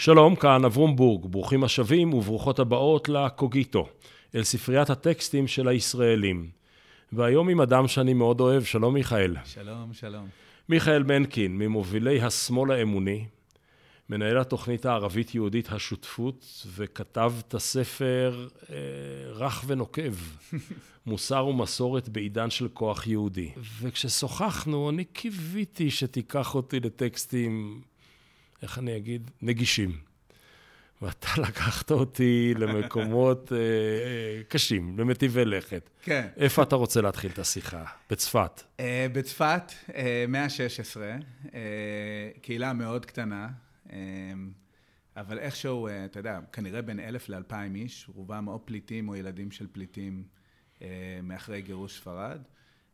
שלום, כאן אברום בורג, ברוכים השבים וברוכות הבאות לקוגיטו, אל ספריית הטקסטים של הישראלים. והיום עם אדם שאני מאוד אוהב, שלום מיכאל. שלום, שלום. מיכאל מנקין, ממובילי השמאל האמוני, מנהל התוכנית הערבית-יהודית השותפות, וכתב את הספר אה, רך ונוקב, מוסר ומסורת בעידן של כוח יהודי. וכששוחחנו, אני קיוויתי שתיקח אותי לטקסטים, איך אני אגיד, נגישים. ואתה לקחת אותי למקומות אה, אה, קשים, למטיבי לכת. כן. איפה אתה רוצה להתחיל את השיחה? בצפת. אה, בצפת, אה, מאה ה-16, אה, קהילה מאוד קטנה, אה, אבל איכשהו, אה, אתה יודע, כנראה בין אלף לאלפיים איש, רובם או פליטים או ילדים של פליטים אה, מאחרי גירוש ספרד,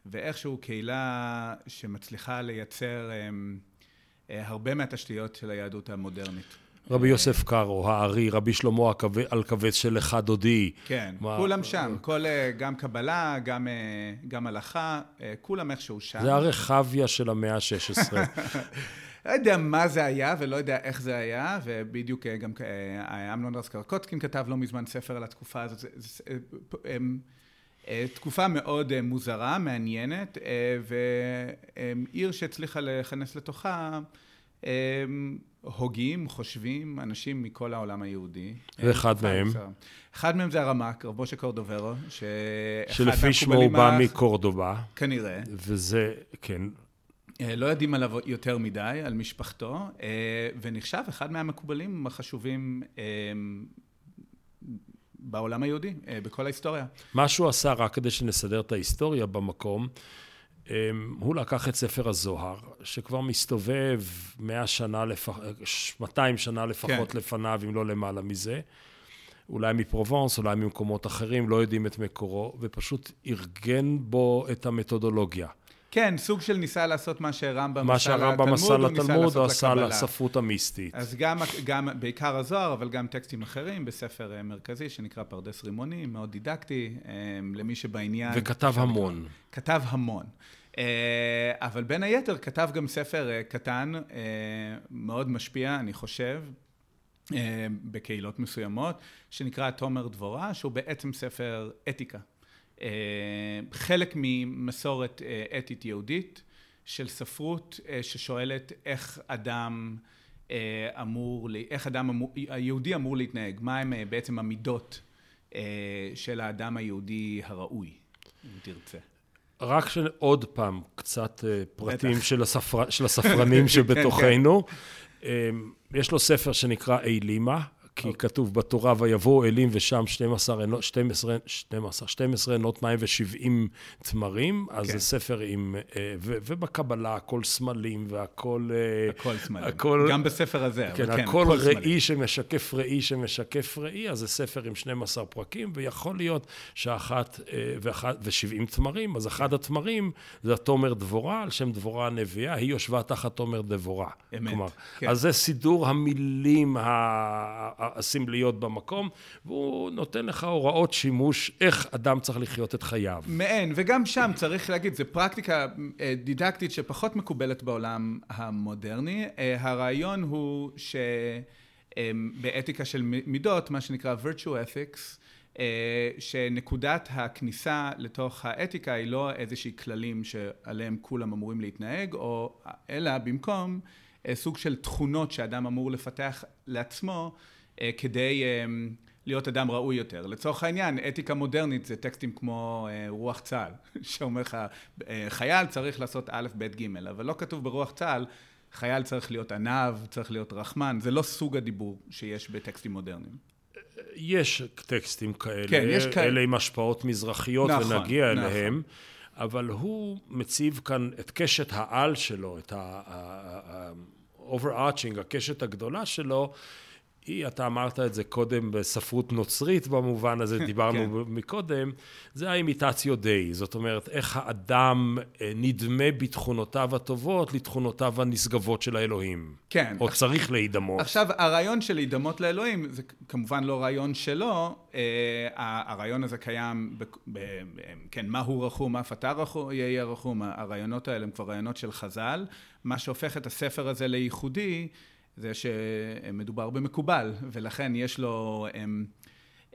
ואיכשהו קהילה שמצליחה לייצר אה, אה, הרבה מהתשתיות של היהדות המודרנית. רבי יוסף קארו, הארי, רבי שלמה אלקבץ של לך דודי. כן, מה... כולם שם, כל, גם קבלה, גם, גם הלכה, כולם איכשהו שם. זה הרחביה של המאה ה-16. לא יודע מה זה היה ולא יודע איך זה היה, ובדיוק גם אמנון רז קרקוטקין כתב לא מזמן ספר על התקופה הזאת. זה, זה, זה, תקופה מאוד מוזרה, מעניינת, ועיר שהצליחה לכנס לתוכה הוגים, חושבים, אנשים מכל העולם היהודי. ואחד מהם? אחד מהם זה הרמ"ק, רב משה קורדוברו, שלפי שמו הוא בא מקורדובה. כנראה. וזה, כן. לא יודעים עליו יותר מדי, על משפחתו, ונחשב אחד מהמקובלים החשובים בעולם היהודי, בכל ההיסטוריה. מה שהוא עשה, רק כדי שנסדר את ההיסטוריה במקום, הוא לקח את ספר הזוהר, שכבר מסתובב 100 שנה, לפח... 200 שנה לפחות כן. לפניו, אם לא למעלה מזה. אולי מפרובנס, אולי ממקומות אחרים, לא יודעים את מקורו, ופשוט ארגן בו את המתודולוגיה. כן, סוג של ניסה לעשות מה שהרמב"ם עשה לתלמוד, מה שהרמב"ם עשה לתלמוד, הוא עשה לספרות המיסטית. אז גם, גם, בעיקר הזוהר, אבל גם טקסטים אחרים, בספר מרכזי שנקרא פרדס רימונים, מאוד דידקטי, למי שבעניין... וכתב המון. כתב המון. אבל בין היתר כתב גם ספר קטן, מאוד משפיע, אני חושב, בקהילות מסוימות, שנקרא תומר דבורה, שהוא בעצם ספר אתיקה. חלק ממסורת אתית יהודית של ספרות ששואלת איך אדם אמור, איך אדם אמור, היהודי אמור להתנהג, מהם בעצם המידות של האדם היהודי הראוי, אם תרצה. רק עוד פעם קצת פרטים של, הספר, של הספרנים שבתוכנו. יש לו ספר שנקרא אילימה, כי כתוב בתורה, ויבואו אלים ושם 12, 12, 12, 12 עינות מים ו-70 תמרים, אז זה ספר עם, ובקבלה הכל סמלים והכל... הכל סמלים, גם בספר הזה, כן, אבל כן, הכל ראי שמשקף ראי שמשקף ראי, אז זה ספר עם 12 פרקים, ויכול להיות שאחת, ו-70 תמרים, אז אחד התמרים זה התומר דבורה, על שם דבורה הנביאה, היא יושבה תחת תומר דבורה. אמת, כן. אז זה סידור המילים ה... הסמליות במקום, והוא נותן לך הוראות שימוש איך אדם צריך לחיות את חייו. מעין, וגם שם צריך להגיד, זו פרקטיקה דידקטית שפחות מקובלת בעולם המודרני. הרעיון הוא שבאתיקה של מידות, מה שנקרא virtue ethics, שנקודת הכניסה לתוך האתיקה היא לא איזושהי כללים שעליהם כולם אמורים להתנהג, או, אלא במקום סוג של תכונות שאדם אמור לפתח לעצמו, כדי להיות אדם ראוי יותר. לצורך העניין, אתיקה מודרנית זה טקסטים כמו רוח צה"ל, שאומר לך, חייל צריך לעשות א', ב', ג', אבל לא כתוב ברוח צה"ל, חייל צריך להיות עניו, צריך להיות רחמן, זה לא סוג הדיבור שיש בטקסטים מודרניים. יש טקסטים כאלה, כן, יש כאלה. אלה עם השפעות מזרחיות, נכון, ונגיע נכון. אליהם, אבל הוא מציב כאן את קשת העל שלו, את ה-overarching, הקשת הגדולה שלו, היא, אתה אמרת את זה קודם בספרות נוצרית במובן הזה, דיברנו כן. מקודם, זה האימיטציו דיי, זאת אומרת, איך האדם נדמה בתכונותיו הטובות לתכונותיו הנשגבות של האלוהים. כן. או צריך להידמות. עכשיו, הרעיון של להידמות לאלוהים, זה כמובן לא רעיון שלו, הרעיון הזה קיים, ב, ב, כן, מה הוא רחום, מה אתה רחום, יהיה רחום, הרעיונות האלה הם כבר רעיונות של חז"ל, מה שהופך את הספר הזה לייחודי, זה שמדובר במקובל, ולכן יש לו הם,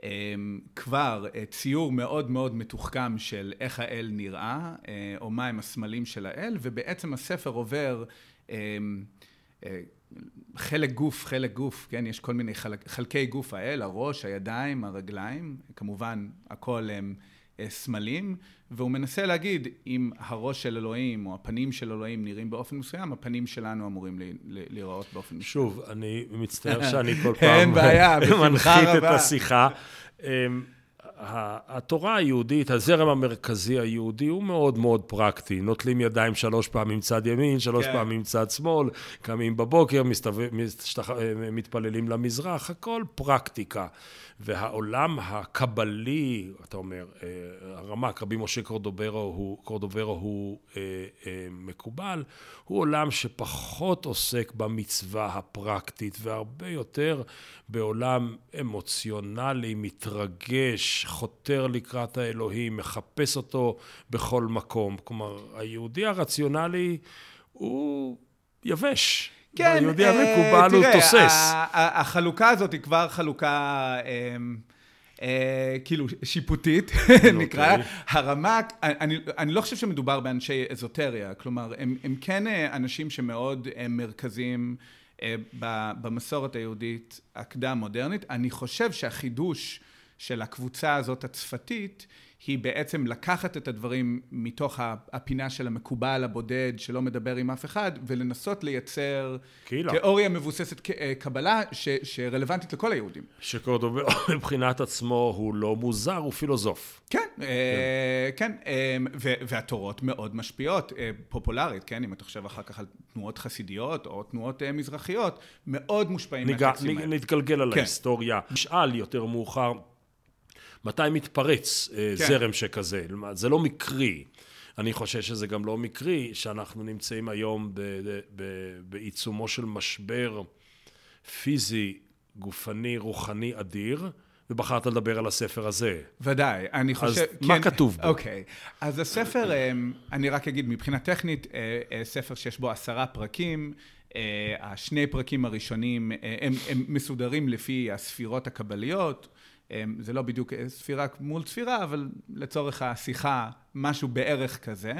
הם, כבר ציור מאוד מאוד מתוחכם של איך האל נראה, או מהם הסמלים של האל, ובעצם הספר עובר הם, חלק גוף, חלק גוף, כן? יש כל מיני חלק, חלקי גוף האל, הראש, הידיים, הרגליים, כמובן הכל הם סמלים, והוא מנסה להגיד, אם הראש של אלוהים או הפנים של אלוהים נראים באופן מסוים, הפנים שלנו אמורים להיראות באופן מסוים. שוב, אני מצטער שאני כל פעם מנחית את השיחה. אמ, התורה היהודית, הזרם המרכזי היהודי הוא מאוד מאוד פרקטי. נוטלים ידיים שלוש פעמים צד ימין, שלוש כן. פעמים צד שמאל, קמים בבוקר, מסתובב, מסתח... מתפללים למזרח, הכל פרקטיקה. והעולם הקבלי, אתה אומר, אה, הרמ"ק, רבי משה קורדוברו הוא, קורדוברו הוא אה, אה, מקובל, הוא עולם שפחות עוסק במצווה הפרקטית והרבה יותר בעולם אמוציונלי, מתרגש, חותר לקראת האלוהים, מחפש אותו בכל מקום. כלומר, היהודי הרציונלי הוא יבש. כן, היהודי המקובל הוא תוסס. החלוקה הזאת היא כבר חלוקה... אמ, אה, כאילו שיפוטית, נקרא, הרמ"ק, אני, אני לא חושב שמדובר באנשי אזוטריה, כלומר, הם, הם כן אה, אנשים שמאוד אה, מרכזיים במסורת היהודית הקדם-מודרנית. אני חושב שהחידוש של הקבוצה הזאת הצפתית, היא בעצם לקחת את הדברים מתוך הפינה של המקובל הבודד שלא מדבר עם אף אחד ולנסות לייצר קהילה. תיאוריה מבוססת אה, קבלה ש, שרלוונטית לכל היהודים. שקורדובר מבחינת עצמו הוא לא מוזר, הוא פילוסוף. כן, כן, אה, כן אה, והתורות מאוד משפיעות, פופולרית, כן, אם אתה חושב אחר כך על תנועות חסידיות או תנועות מזרחיות, מאוד מושפעים מהטקסטים האלה. נתגלגל על כן. ההיסטוריה. נשאל יותר מאוחר. מתי מתפרץ אה, כן. זרם שכזה. זה לא מקרי. אני חושב שזה גם לא מקרי שאנחנו נמצאים היום בעיצומו של משבר פיזי, גופני, רוחני אדיר. ובחרת לדבר על הספר הזה. ודאי, אני חושב... אז כן, מה כתוב בו? אוקיי, אז הספר, אה, אני רק אגיד, מבחינה טכנית, אה, ספר שיש בו עשרה פרקים, השני פרקים הראשונים הם, הם מסודרים לפי הספירות הקבליות, זה לא בדיוק ספירה מול ספירה, אבל לצורך השיחה, משהו בערך כזה.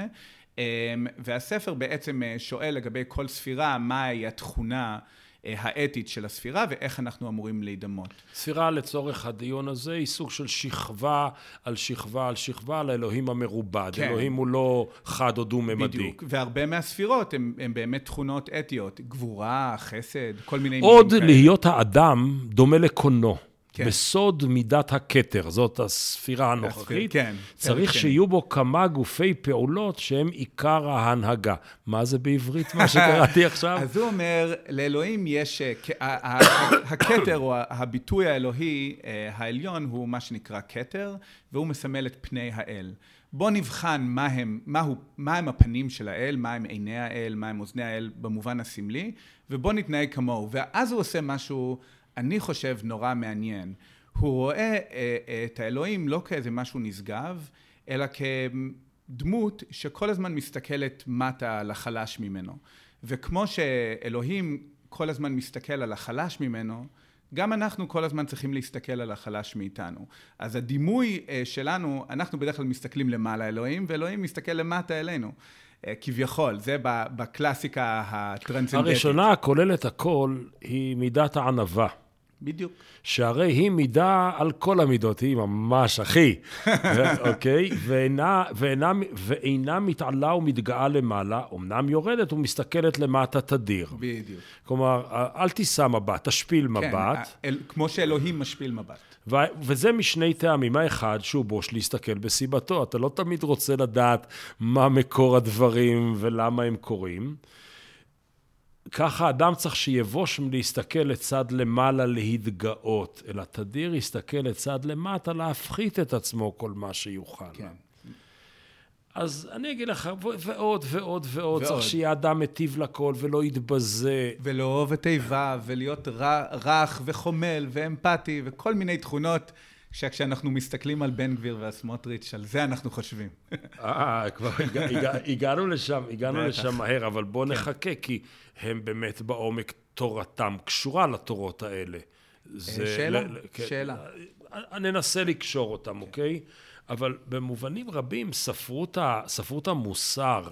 אמ, והספר בעצם אה, שואל לגבי כל ספירה, מהי התכונה אה, האתית של הספירה ואיך אנחנו אמורים להידמות. ספירה לצורך הדיון הזה היא סוג של שכבה על שכבה על שכבה על האלוהים המרובד. כן. אלוהים הוא לא חד או דו-ממדי. בדיוק, והרבה מהספירות הן באמת תכונות אתיות, גבורה, חסד, כל מיני... עוד להיות האדם דומה לקונו. כן. בסוד מידת הכתר, זאת הספירה הנוכחית, כן, צריך כן. שיהיו בו כמה גופי פעולות שהם עיקר ההנהגה. מה זה בעברית, מה שקראתי עכשיו? אז הוא אומר, לאלוהים יש, אה, הכתר, או הביטוי האלוהי אה, העליון, הוא מה שנקרא כתר, והוא מסמל את פני האל. בואו נבחן מה הם, מהו, מה הם הפנים של האל, מה הם עיני האל, מה הם אוזני האל במובן הסמלי, ובואו נתנהג כמוהו. ואז הוא עושה משהו... אני חושב, נורא מעניין. הוא רואה אה, את האלוהים לא כאיזה משהו נשגב, אלא כדמות שכל הזמן מסתכלת מטה על החלש ממנו. וכמו שאלוהים כל הזמן מסתכל על החלש ממנו, גם אנחנו כל הזמן צריכים להסתכל על החלש מאיתנו. אז הדימוי אה, שלנו, אנחנו בדרך כלל מסתכלים למעלה אלוהים, ואלוהים מסתכל למטה אלינו. אה, כביכול, זה בקלאסיקה הטרנסצנדנטית. הראשונה הכוללת הכל היא מידת הענווה. בדיוק. שהרי היא מידה על כל המידות, היא ממש אחי, אוקיי? ואינה, ואינה, ואינה מתעלה ומתגאה למעלה, אמנם יורדת ומסתכלת למטה תדיר. בדיוק. כלומר, אל תישא מבט, תשפיל כן, מבט. אל, כמו שאלוהים משפיל מבט. ו- וזה משני טעמים. האחד, שהוא בוש להסתכל בסיבתו. אתה לא תמיד רוצה לדעת מה מקור הדברים ולמה הם קורים. ככה אדם צריך שיבוש מלהסתכל לצד למעלה להתגאות, אלא תדיר יסתכל לצד למטה להפחית את עצמו כל מה שיוכל. כן. אז אני אגיד לך, ועוד ועוד ועוד, צריך שיהיה אדם מטיב לכל ולא יתבזה. ולאהוב את איבה, ולהיות רך וחומל ואמפתי, וכל מיני תכונות שכשאנחנו מסתכלים על בן גביר והסמוטריץ', על זה אנחנו חושבים. אה, כבר הגענו לשם, הגענו לשם מהר, אבל בואו כן. נחכה, כי הם באמת בעומק תורתם קשורה לתורות האלה. זה... שאלה, ל, כן, שאלה. ננסה לקשור אותם, אוקיי? אבל במובנים רבים ספרות, ה, ספרות המוסר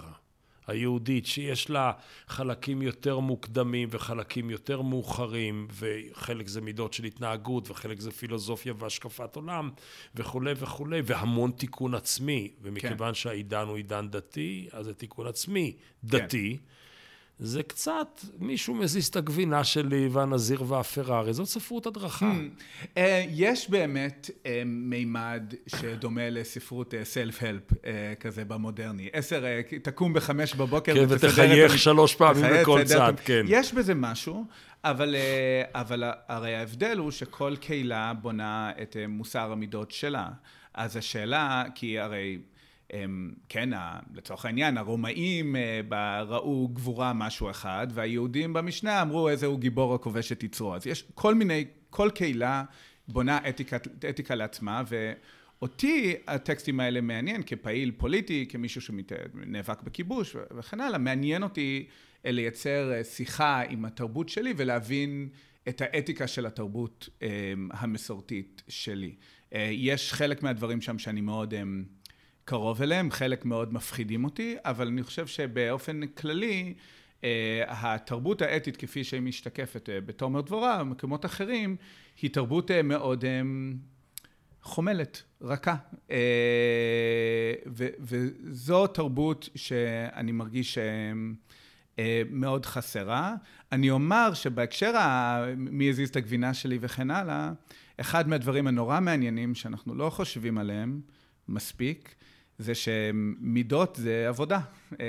היהודית, שיש לה חלקים יותר מוקדמים וחלקים יותר מאוחרים, וחלק זה מידות של התנהגות, וחלק זה פילוסופיה והשקפת עולם, וכולי וכולי, והמון תיקון עצמי. ומכיוון כן. שהעידן הוא עידן דתי, אז זה תיקון עצמי דתי. כן. זה קצת, מישהו מזיז את הגבינה שלי והנזיר והפרארי, זאת ספרות הדרכה. Hmm. אה, יש באמת אה, מימד שדומה לספרות סלף-הלפ אה, כזה במודרני. עשר, תקום בחמש בבוקר כן, ותחייך שלוש פעמים בכל צד, כן. יש בזה משהו. אבל, אבל הרי ההבדל הוא שכל קהילה בונה את מוסר המידות שלה. אז השאלה, כי הרי כן, לצורך העניין, הרומאים אה, ראו גבורה משהו אחד, והיהודים במשנה אמרו איזה הוא גיבור הכובש את יצרו. אז יש כל מיני, כל קהילה בונה אתיקה, אתיקה לעצמה, ואותי הטקסטים האלה מעניין כפעיל פוליטי, כמישהו שנאבק בכיבוש וכן הלאה, מעניין אותי לייצר אה, שיחה עם התרבות שלי ולהבין את האתיקה של התרבות המסורתית שלי. אה, יש חלק מהדברים שם שאני מאוד... קרוב אליהם, חלק מאוד מפחידים אותי, אבל אני חושב שבאופן כללי, אה, התרבות האתית כפי שהיא משתקפת אה, בתומר דבורה ובמקומות אחרים, היא תרבות אה, מאוד חומלת, רכה. וזו תרבות שאני מרגיש מאוד חסרה. אני אומר שבהקשר מי הזיז את הגבינה שלי וכן הלאה, אחד מהדברים הנורא מעניינים שאנחנו לא חושבים עליהם מספיק, זה שמידות זה עבודה. אה,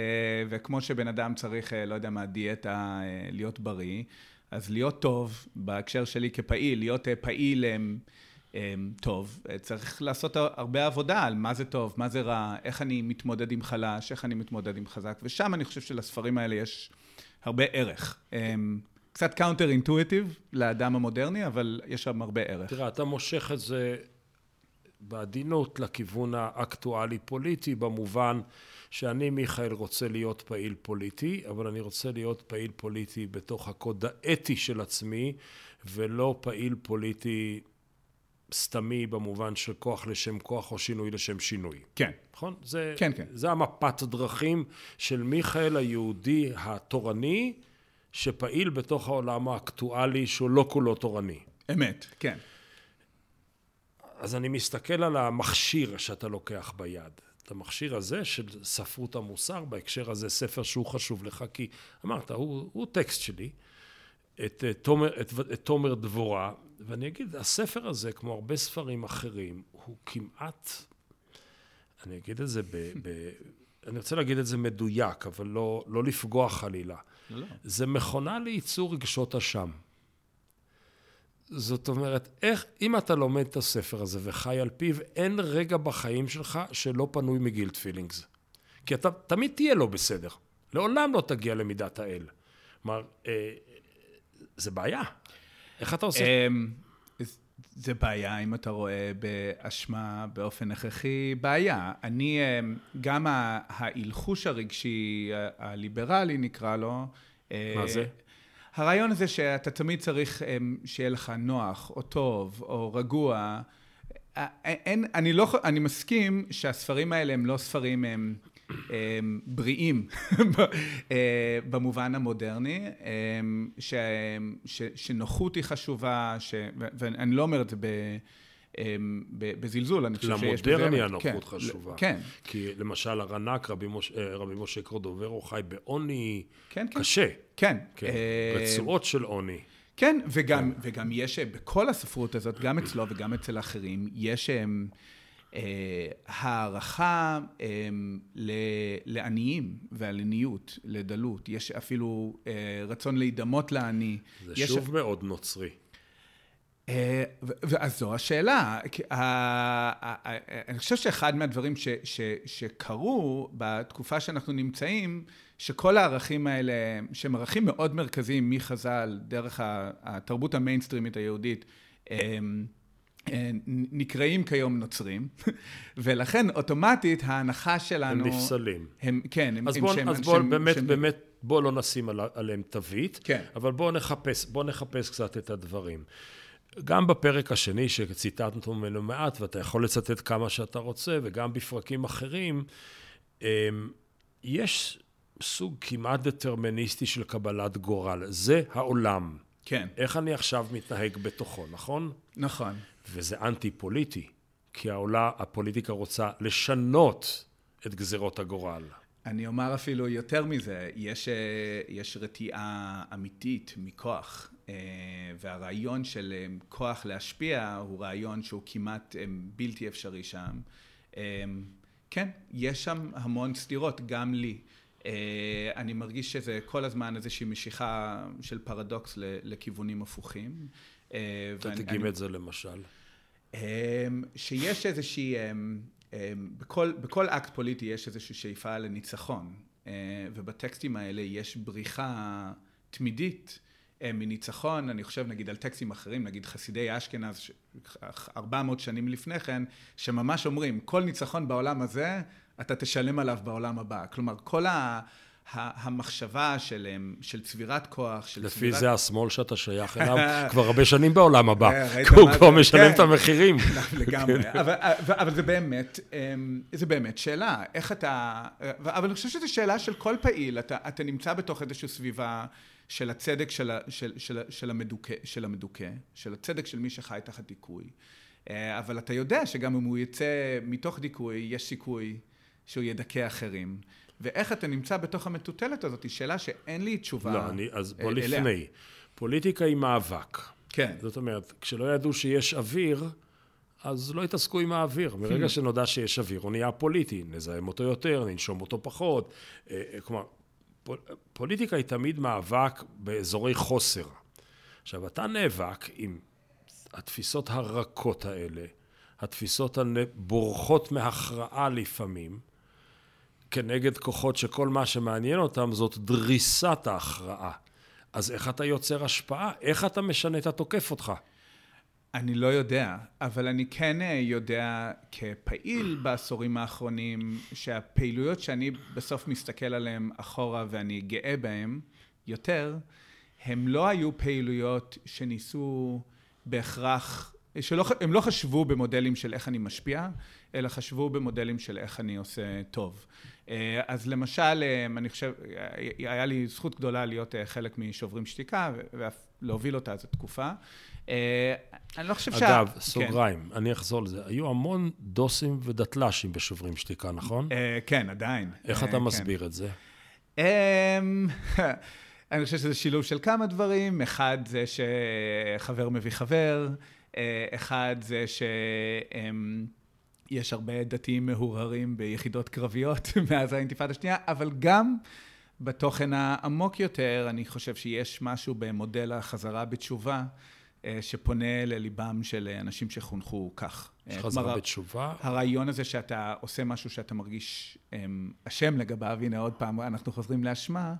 וכמו שבן אדם צריך, אה, לא יודע מה, דיאטה, אה, להיות בריא, אז להיות טוב, בהקשר שלי כפעיל, להיות פעיל טוב, צריך לעשות הרבה עבודה על מה זה טוב, מה זה רע, איך אני מתמודד עם חלש, איך אני מתמודד עם חזק, ושם אני חושב שלספרים האלה יש הרבה ערך. קצת counter intuitive לאדם המודרני, אבל יש שם הרבה ערך. תראה, אתה מושך את זה בעדינות לכיוון האקטואלי-פוליטי, במובן שאני, מיכאל, רוצה להיות פעיל פוליטי, אבל אני רוצה להיות פעיל פוליטי בתוך הקוד האתי של עצמי, ולא פעיל פוליטי סתמי במובן של כוח לשם כוח או שינוי לשם שינוי. כן. נכון? זה, כן, כן. זה המפת דרכים של מיכאל היהודי התורני, שפעיל בתוך העולם האקטואלי שהוא לא כולו תורני. אמת, כן. אז אני מסתכל על המכשיר שאתה לוקח ביד. את המכשיר הזה של ספרות המוסר, בהקשר הזה ספר שהוא חשוב לך, כי אמרת, הוא, הוא טקסט שלי, את, את, תומר, את, את תומר דבורה, ואני אגיד, הספר הזה, כמו הרבה ספרים אחרים, הוא כמעט, אני אגיד את זה ב... ב אני רוצה להגיד את זה מדויק, אבל לא, לא לפגוע חלילה. לא. זה מכונה לייצור רגשות אשם. זאת אומרת, איך, אם אתה לומד את הספר הזה וחי על פיו, אין רגע בחיים שלך שלא פנוי מגילט פילינגס. כי אתה תמיד תהיה לא בסדר. לעולם לא תגיע למידת האל. כלומר, אה, זה בעיה. איך אתה עושה? אמ, זה בעיה, אם אתה רואה באשמה באופן הכרחי, בעיה. אני, אמ, גם ההלחוש הרגשי הליברלי נקרא לו, אה, מה זה? הרעיון הזה שאתה תמיד צריך אמ, שיהיה לך נוח, או טוב, או רגוע. אה, אין, אני לא, אני מסכים שהספרים האלה הם לא ספרים הם, הם בריאים אה, במובן המודרני, ש, ש, שנוחות היא חשובה, ש, ואני לא אומר את זה ב... אמ, בזלזול, אני חושב שיש בזה... למודרני הנוחות כן, חשובה. כן. כי למשל הרנ"ק, רבי משה, אה, רבי משה קורדוברו, חי בעוני כן, כן. קשה. כן. כן. אה, רצועות של עוני. כן, וגם, כן. וגם יש, אה, בכל הספרות הזאת, גם אצלו וגם אצל אחרים, יש אה, הערכה אה, לעניים ועליניות, לדלות. יש אפילו אה, רצון להידמות לעני. זה שוב אפ... מאוד נוצרי. אה, אז זו השאלה. אני חושב שאחד מהדברים ש, ש, שקרו בתקופה שאנחנו נמצאים, שכל הערכים האלה, שהם ערכים מאוד מרכזיים מחז"ל, דרך התרבות המיינסטרימית היהודית, נקראים כיום נוצרים, ולכן אוטומטית ההנחה שלנו... הם נפסלים. הם, כן, הם... אז בואו בוא, באמת, שהם- באמת, בואו לא נשים על, עליהם תווית, כן. אבל בואו נחפש, בואו נחפש קצת את הדברים. גם בפרק השני, שציטטנו ממנו מעט, ואתה יכול לצטט כמה שאתה רוצה, וגם בפרקים אחרים, אמ, יש סוג כמעט דטרמיניסטי של קבלת גורל. זה העולם. כן, איך אני עכשיו מתנהג בתוכו, נכון? נכון. וזה אנטי-פוליטי, כי העולה, הפוליטיקה רוצה לשנות את גזירות הגורל. אני אומר אפילו יותר מזה, יש, אה, יש רתיעה אמיתית מכוח, והרעיון של אה, כוח להשפיע הוא רעיון שהוא כמעט אה, בלתי אפשרי שם. אה, כן, יש שם המון סתירות, גם לי. אה, אני מרגיש שזה כל הזמן איזושהי משיכה של פרדוקס לכיוונים הפוכים. אה, תדגים את זה למשל. שיש איזושהי, בכל, בכל אקט פוליטי יש איזושהי שאיפה לניצחון, אה, ובטקסטים האלה יש בריחה תמידית אה, מניצחון, אני חושב נגיד על טקסטים אחרים, נגיד חסידי אשכנז, ש- 400 שנים לפני כן, שממש אומרים, כל ניצחון בעולם הזה, אתה תשלם עליו בעולם הבא. כלומר, כל ה... המחשבה של, אמ, של צבירת כוח, של לפי צבירת... זה השמאל שאתה שייך אליו כבר הרבה שנים בעולם אה, הבא. כי הוא מה כבר? משלם כן. את המחירים. לגמרי, אבל, אבל, זה באמת, אמ, זה באמת שאלה, איך אתה, אבל אני חושב שזו שאלה של כל פעיל, אתה, אתה נמצא בתוך איזושהי סביבה של הצדק של, של, של, של, המדוכא, של המדוכא, של הצדק של מי שחי תחת דיכוי, אה, אבל אתה יודע שגם אם הוא יצא מתוך דיכוי, יש סיכוי שהוא ידכא אחרים. ואיך אתה נמצא בתוך המטוטלת הזאת, היא שאלה שאין לי תשובה לא, אני, אז בוא אליה. לפני. פוליטיקה היא מאבק. כן, זאת אומרת, כשלא ידעו שיש אוויר, אז לא התעסקו עם האוויר. מרגע שנודע שיש אוויר, הוא נהיה פוליטי. נזהם אותו יותר, ננשום אותו פחות. אה, אה, כלומר, פול- פוליטיקה היא תמיד מאבק באזורי חוסר. עכשיו, אתה נאבק עם התפיסות הרכות האלה, התפיסות הבורחות מהכרעה לפעמים, כנגד כוחות שכל מה שמעניין אותם זאת דריסת ההכרעה. אז איך אתה יוצר השפעה? איך אתה משנה את התוקף אותך? אני לא יודע, אבל אני כן אה, יודע כפעיל בעשורים האחרונים, שהפעילויות שאני בסוף מסתכל עליהן אחורה ואני גאה בהן יותר, הם לא היו פעילויות שניסו בהכרח, שלא, הם לא חשבו במודלים של איך אני משפיע, אלא חשבו במודלים של איך אני עושה טוב. אה, אז למשל, אה, אני חושב, אה, היה לי זכות גדולה להיות חלק משוברים שתיקה ואף להוביל אותה איזו תקופה. אני לא חושב שה... אגב, כן. סוגריים, אני אחזור לזה. היו המון דוסים ודתל"שים בשוברים שתיקה, נכון? כן, עדיין. איך אתה כן. מסביר את זה? אמ, אני חושב שזה שילוב של כמה דברים. אחד זה שחבר מביא חבר, אחד זה שיש הרבה דתיים מהורהרים ביחידות קרביות מאז האינתיפאדה השנייה, אבל גם בתוכן העמוק יותר, אני חושב שיש משהו במודל החזרה בתשובה. אה, שפונה לליבם של אנשים שחונכו כך. יש אה, חזרה כלומר, בתשובה? הרעיון הזה שאתה עושה משהו שאתה מרגיש אמ, אשם לגביו, הנה עוד פעם אנחנו חוזרים לאשמה,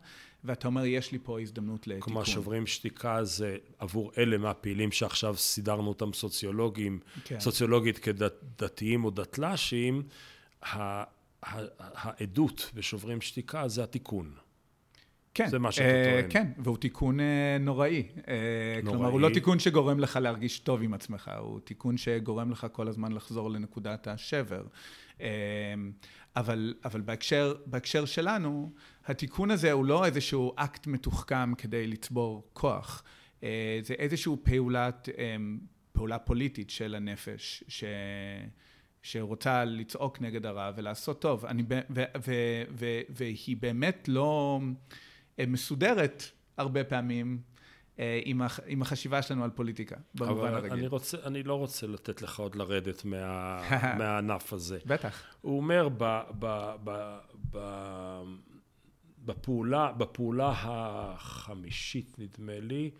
ואתה אומר, יש לי פה הזדמנות לתיקון. כלומר, שוברים שתיקה זה עבור אלה מהפעילים שעכשיו סידרנו אותם סוציולוגים, כן. סוציולוגית כדתיים או דתל"שים, העדות בשוברים שתיקה זה התיקון. כן, זה מה שאתה אה, טוען. כן, והוא תיקון אה, נוראי. אה, כלומר, נוראי. הוא לא תיקון שגורם לך להרגיש טוב עם עצמך, הוא תיקון שגורם לך כל הזמן לחזור לנקודת השבר. אבל, אבל בהקשר, בהקשר שלנו, התיקון הזה הוא לא איזשהו אקט מתוחכם כדי לצבור כוח. אה, זה איזושהי פעולת, אה, פעולה פוליטית של הנפש, ש... שרוצה לצעוק נגד הרע ולעשות טוב. אני, ב- ו, ו, ו, והיא באמת לא אה, מסודרת הרבה פעמים עם, הח, עם החשיבה שלנו על פוליטיקה, במובן אבל הרגיל. אני, רוצה, אני לא רוצה לתת לך עוד לרדת מה, מהענף הזה. בטח. הוא אומר ב, ב, ב, ב, בפעולה, בפעולה החמישית, נדמה לי,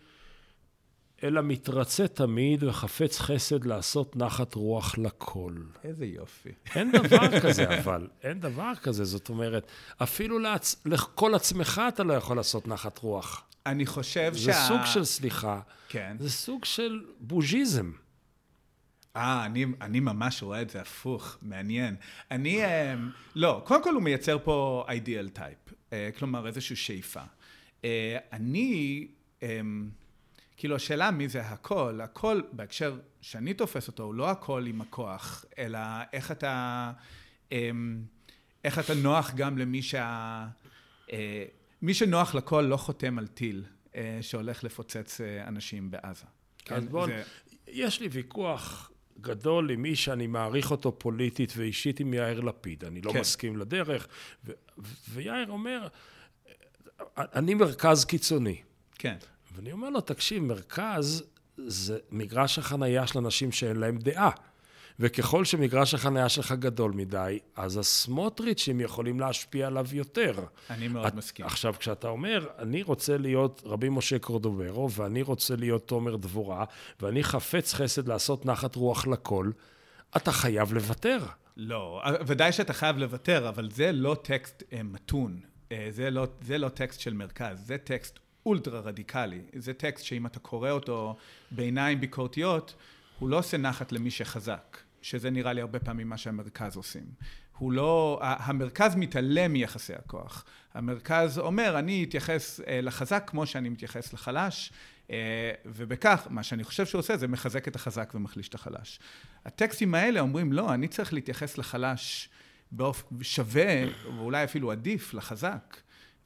אלא מתרצה תמיד וחפץ חסד לעשות נחת רוח לכל. איזה יופי. אין דבר כזה, אבל. אין דבר כזה. זאת אומרת, אפילו לעצ... לכל עצמך אתה לא יכול לעשות נחת רוח. אני חושב זה שה... סוג של, סליחה, כן. זה סוג של בוז'יזם. אה, אני, אני ממש רואה את זה הפוך, מעניין. אני, לא, קודם כל הוא מייצר פה אידיאל טייפ, כלומר איזושהי שאיפה. אני, כאילו השאלה מי זה הכל, הכל בהקשר שאני תופס אותו, הוא לא הכל עם הכוח, אלא איך אתה, איך אתה נוח גם למי שה... מי שנוח לכל לא חותם על טיל שהולך לפוצץ אנשים בעזה. אז בואו, זה... יש לי ויכוח גדול עם מי שאני מעריך אותו פוליטית ואישית עם יאיר לפיד. אני לא כן. מסכים לדרך. ו- ויאיר אומר, אני מרכז קיצוני. כן. ואני אומר לו, תקשיב, מרכז זה מגרש החנייה של אנשים שאין להם דעה. וככל שמגרש החניה שלך גדול מדי, אז הסמוטריצ'ים יכולים להשפיע עליו יותר. אני מאוד את, מסכים. עכשיו, כשאתה אומר, אני רוצה להיות רבי משה קורדוברו, ואני רוצה להיות תומר דבורה, ואני חפץ חסד לעשות נחת רוח לכל, אתה חייב לוותר. לא, ודאי שאתה חייב לוותר, אבל זה לא טקסט אה, מתון. אה, זה לא, זה לא טקסט של מרכז, זה טקסט אולטרה רדיקלי. זה טקסט שאם אתה קורא אותו בעיניים ביקורתיות, הוא לא עושה נחת למי שחזק, שזה נראה לי הרבה פעמים מה שהמרכז עושים. הוא לא, המרכז מתעלם מיחסי הכוח. המרכז אומר, אני אתייחס אה, לחזק כמו שאני מתייחס לחלש, אה, ובכך, מה שאני חושב שהוא עושה זה מחזק את החזק ומחליש את החלש. הטקסטים האלה אומרים, לא, אני צריך להתייחס לחלש באופן שווה, ואולי אפילו עדיף, לחזק.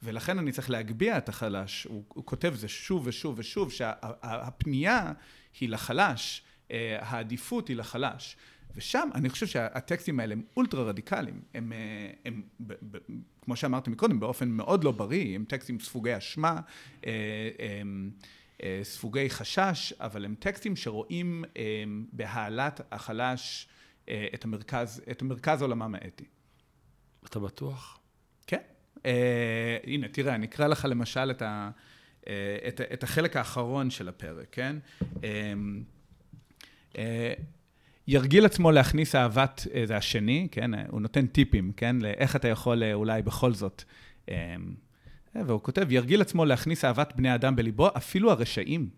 ולכן אני צריך להגביה את החלש. הוא, הוא כותב זה שוב ושוב ושוב, שהפנייה היא לחלש, אה, העדיפות היא לחלש. ושם אני חושב שהטקסטים האלה הם אולטרה רדיקליים, הם, אה, הם ב, ב, כמו שאמרתי מקודם, באופן מאוד לא בריא, הם טקסטים ספוגי אשמה, אה, הם, ספוגי חשש, אבל הם טקסטים שרואים בהעלאת החלש את המרכז, את המרכז עולמם האתי. אתה בטוח? כן. הנה, תראה, אני אקרא לך למשל את, ה, את, את החלק האחרון של הפרק, כן? אה, ירגיל עצמו להכניס אהבת, אה, זה השני, כן? הוא נותן טיפים, כן? לאיך אתה יכול אה, אולי בכל זאת. והוא כותב, ירגיל עצמו להכניס אהבת בני אדם בליבו, אפילו הרשעים.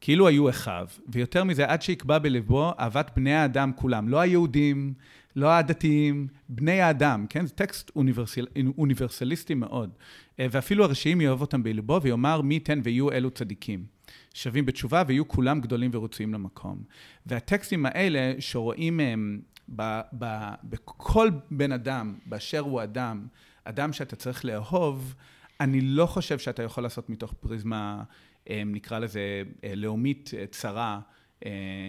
כאילו היו אחיו, ויותר מזה, עד שיקבע בליבו אהבת בני האדם כולם, לא היהודים, לא הדתיים, בני האדם, כן? זה טקסט אוניברסל, אוניברסליסטי מאוד. ואפילו הרשעים יאהב אותם בליבו, ויאמר מי ייתן ויהיו אלו צדיקים. שווים בתשובה ויהיו כולם גדולים ורצויים למקום. והטקסטים האלה שרואים מהם ב, ב, בכל בן אדם, באשר הוא אדם, אדם שאתה צריך לאהוב, אני לא חושב שאתה יכול לעשות מתוך פריזמה, אה, נקרא לזה, אה, לאומית אה, צרה.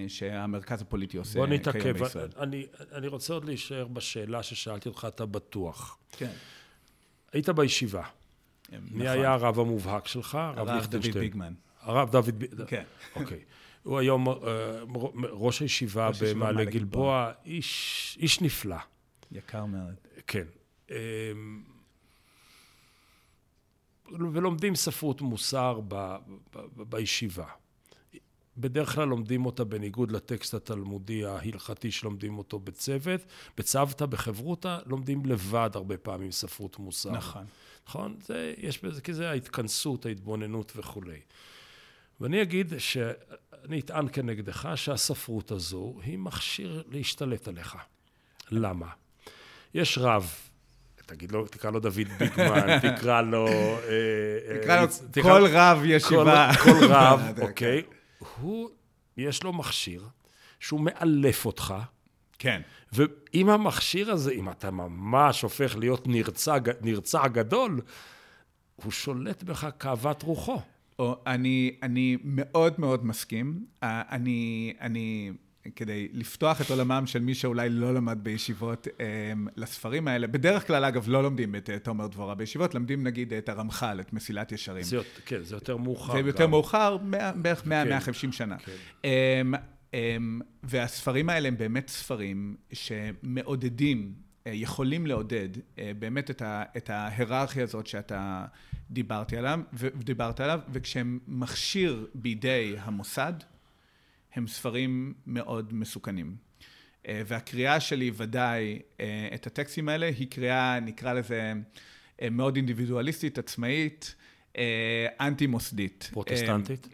שהמרכז הפוליטי עושה כיום בישראל. בוא נתעכב. אני, אני רוצה עוד להישאר בשאלה ששאלתי אותך, אתה בטוח. כן. היית בישיבה. מי נכון. היה הרב המובהק שלך? הרב דוד ביגמן. הרב דוד... כן. אוקיי. הוא היום אה, ראש הישיבה במעלה גלבוע, איש, איש נפלא. יקר מאוד. כן. אמ, ולומדים ספרות מוסר ב, ב, ב, בישיבה. בדרך כלל לומדים אותה בניגוד לטקסט התלמודי ההלכתי שלומדים אותו בצוות. בצוותא, בחברותא, לומדים לבד הרבה פעמים ספרות מוסר. נכון. נכון? זה, יש בזה, כי זה ההתכנסות, ההתבוננות וכולי. ואני אגיד שאני אטען כנגדך שהספרות הזו היא מכשיר להשתלט עליך. למה? יש רב, תגיד לו, תקרא לו דוד ביגמן, תקרא לו... אה, תקרא לו כל רב ישיבה. כל רב, אוקיי. הוא, יש לו מכשיר שהוא מאלף אותך. כן. ועם המכשיר הזה, אם אתה ממש הופך להיות נרצע, נרצע גדול, הוא שולט בך כאוות רוחו. או, אני, אני מאוד מאוד מסכים. אני, אני, כדי לפתוח את עולמם של מי שאולי לא למד בישיבות um, לספרים האלה, בדרך כלל, אגב, לא לומדים את תומר דבורה בישיבות, לומדים נגיד את הרמח"ל, את מסילת ישרים. זה, כן, זה יותר מאוחר. זה יותר גם. מאוחר, בערך 100-150 כן, שנה. כן. Um, um, והספרים האלה הם באמת ספרים שמעודדים, uh, יכולים לעודד uh, באמת את, ה, את ההיררכיה הזאת שאתה... דיברתי עליו, ודיברת עליו, וכשהם מכשיר בידי המוסד, הם ספרים מאוד מסוכנים. אה, והקריאה שלי ודאי אה, את הטקסטים האלה היא קריאה, נקרא לזה, אה, מאוד אינדיבידואליסטית, עצמאית, אנטי-מוסדית. פרוטסטנטית?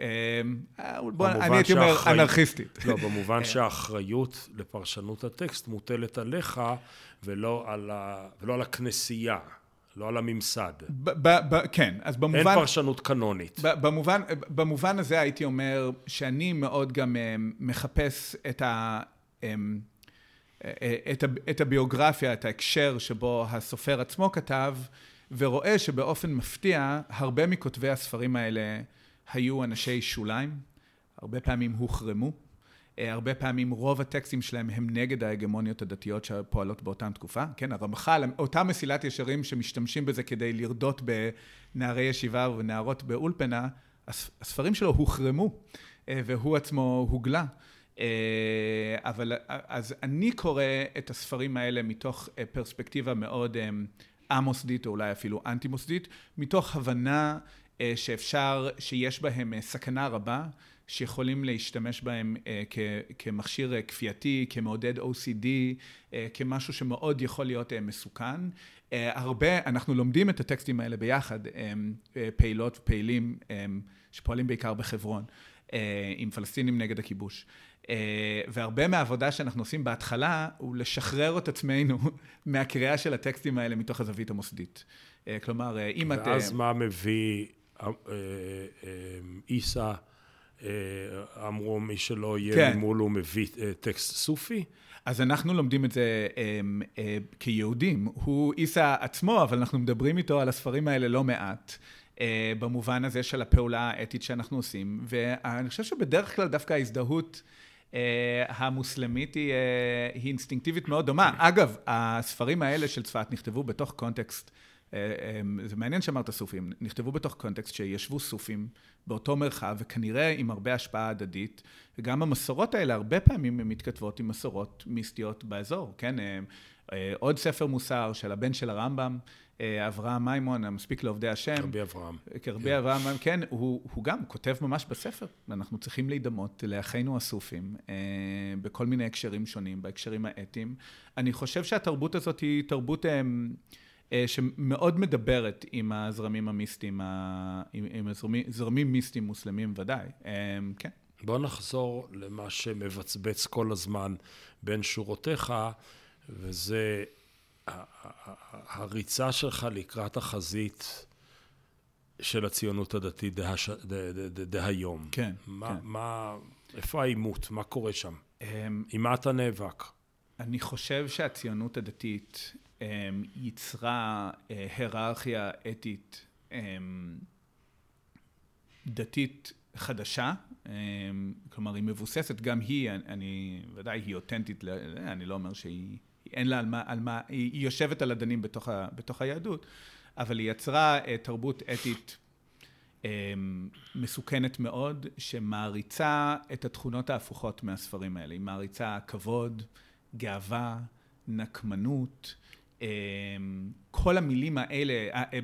בוא, אני הייתי אומר אנרכיסטית. לא, במובן שהאחריות לפרשנות הטקסט מוטלת עליך ולא על, ה... ולא על הכנסייה, לא על הממסד. ב- ב- ב- כן, אז אין במובן... פרשנות קנונית. במובן, במובן הזה הייתי אומר שאני מאוד גם אה, מחפש את, ה, אה, אה, את, ה, את הביוגרפיה, את ההקשר שבו הסופר עצמו כתב, ורואה שבאופן מפתיע, הרבה מכותבי הספרים האלה היו אנשי שוליים, הרבה פעמים הוחרמו. אה, הרבה פעמים רוב הטקסטים שלהם הם נגד ההגמוניות הדתיות שפועלות באותה תקופה. כן, הרמח"ל, אותה מסילת ישרים שמשתמשים בזה כדי לרדות בנערי ישיבה ונערות באולפנה, הספ- הספרים שלו הוחרמו, אה, והוא עצמו הוגלה. אה, אבל אז אני קורא את הספרים האלה מתוך פרספקטיבה מאוד א-מוסדית, או אולי אפילו אנטי-מוסדית, מתוך הבנה שאפשר, שיש בהם סכנה רבה, שיכולים להשתמש בהם אה, כ- כמכשיר אה, כפייתי, כמעודד OCD, אה, כמשהו שמאוד יכול להיות מסוכן. הרבה, אנחנו לומדים את הטקסטים האלה ביחד, פעילות ופעילים שפועלים בעיקר בחברון, עם פלסטינים נגד הכיבוש. אה, והרבה מהעבודה שאנחנו עושים בהתחלה הוא לשחרר את עצמנו מהקריאה של הטקסטים האלה מתוך הזווית המוסדית. אה, כלומר, אה, אם את... אה, ואז מה מביא עיסא, אמרו מי שלא יהיה כן. ממול הוא מביא אה, טקסט סופי? אז אנחנו לומדים את זה אה, אה, כיהודים. הוא עיסא עצמו, אבל אנחנו מדברים איתו על הספרים האלה לא מעט. אה, במובן הזה של הפעולה האתית שאנחנו עושים, ואני חושב שבדרך כלל דווקא ההזדהות אה, המוסלמית היא, אה, היא אינסטינקטיבית מאוד דומה. אגב, הספרים האלה של צפת נכתבו בתוך קונטקסט, אה, אה, זה מעניין שאמרת סופים, נכתבו בתוך קונטקסט שישבו סופים באותו מרחב, וכנראה עם הרבה השפעה הדדית, וגם המסורות האלה הרבה פעמים הן מתכתבות עם מסורות מיסטיות באזור, כן? אה, אה, עוד ספר מוסר של הבן של הרמב"ם, אה, אברהם מימון, המספיק לעובדי השם. רבי אברהם. כרבי אברהם, כן, הוא, הוא גם כותב ממש בספר, ואנחנו צריכים להידמות לאחינו הסופים אה, בכל מיני הקשרים שונים, בהקשרים האתיים. אני חושב שהתרבות הזאת היא תרבות אה, אה, שמאוד מדברת עם הזרמים המיסטיים, עם, הזרמים, זרמים מיסטיים מוסלמים ודאי, אה, כן. בוא נחזור למה שמבצבץ כל הזמן בין שורותיך, וזה הריצה שלך לקראת החזית של הציונות הדתית דהיום. כן, מה, כן. מה, איפה העימות? מה קורה שם? אה, עם מה אתה נאבק? אני חושב שהציונות הדתית ייצרה אה, היררכיה אתית אמ, דתית חדשה, אמ, כלומר היא מבוססת, גם היא, אני- ודאי היא אותנטית, ל- אני לא אומר שהיא, אין לה על מה, על מה היא, היא יושבת על אדנים בתוך, ה, בתוך היהדות, אבל היא יצרה אה, תרבות אתית אמ, מסוכנת מאוד, שמעריצה את התכונות ההפוכות מהספרים האלה. היא מעריצה כבוד, גאווה, נקמנות, אמ, כל המילים האלה,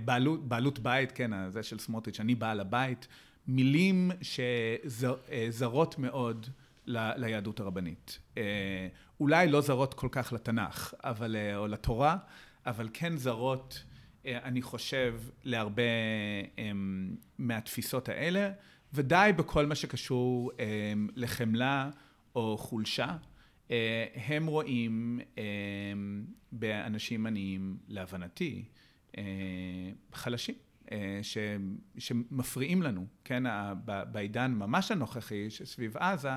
בעלות, בעלות בית, כן, זה של סמוטריץ', אני בעל הבית, מילים שזרות מאוד ל- ליהדות הרבנית. אה, אולי לא זרות כל כך לתנ"ך, אבל, אה, או לתורה, אבל כן זרות, אה, אני חושב, להרבה אמ, מהתפיסות האלה, ודאי בכל מה שקשור אמ, לחמלה או חולשה. אה, הם רואים אמ, באנשים עניים, להבנתי, אה, חלשים, אה, ש, שמפריעים לנו, כן, ב- בעידן ממש הנוכחי שסביב עזה,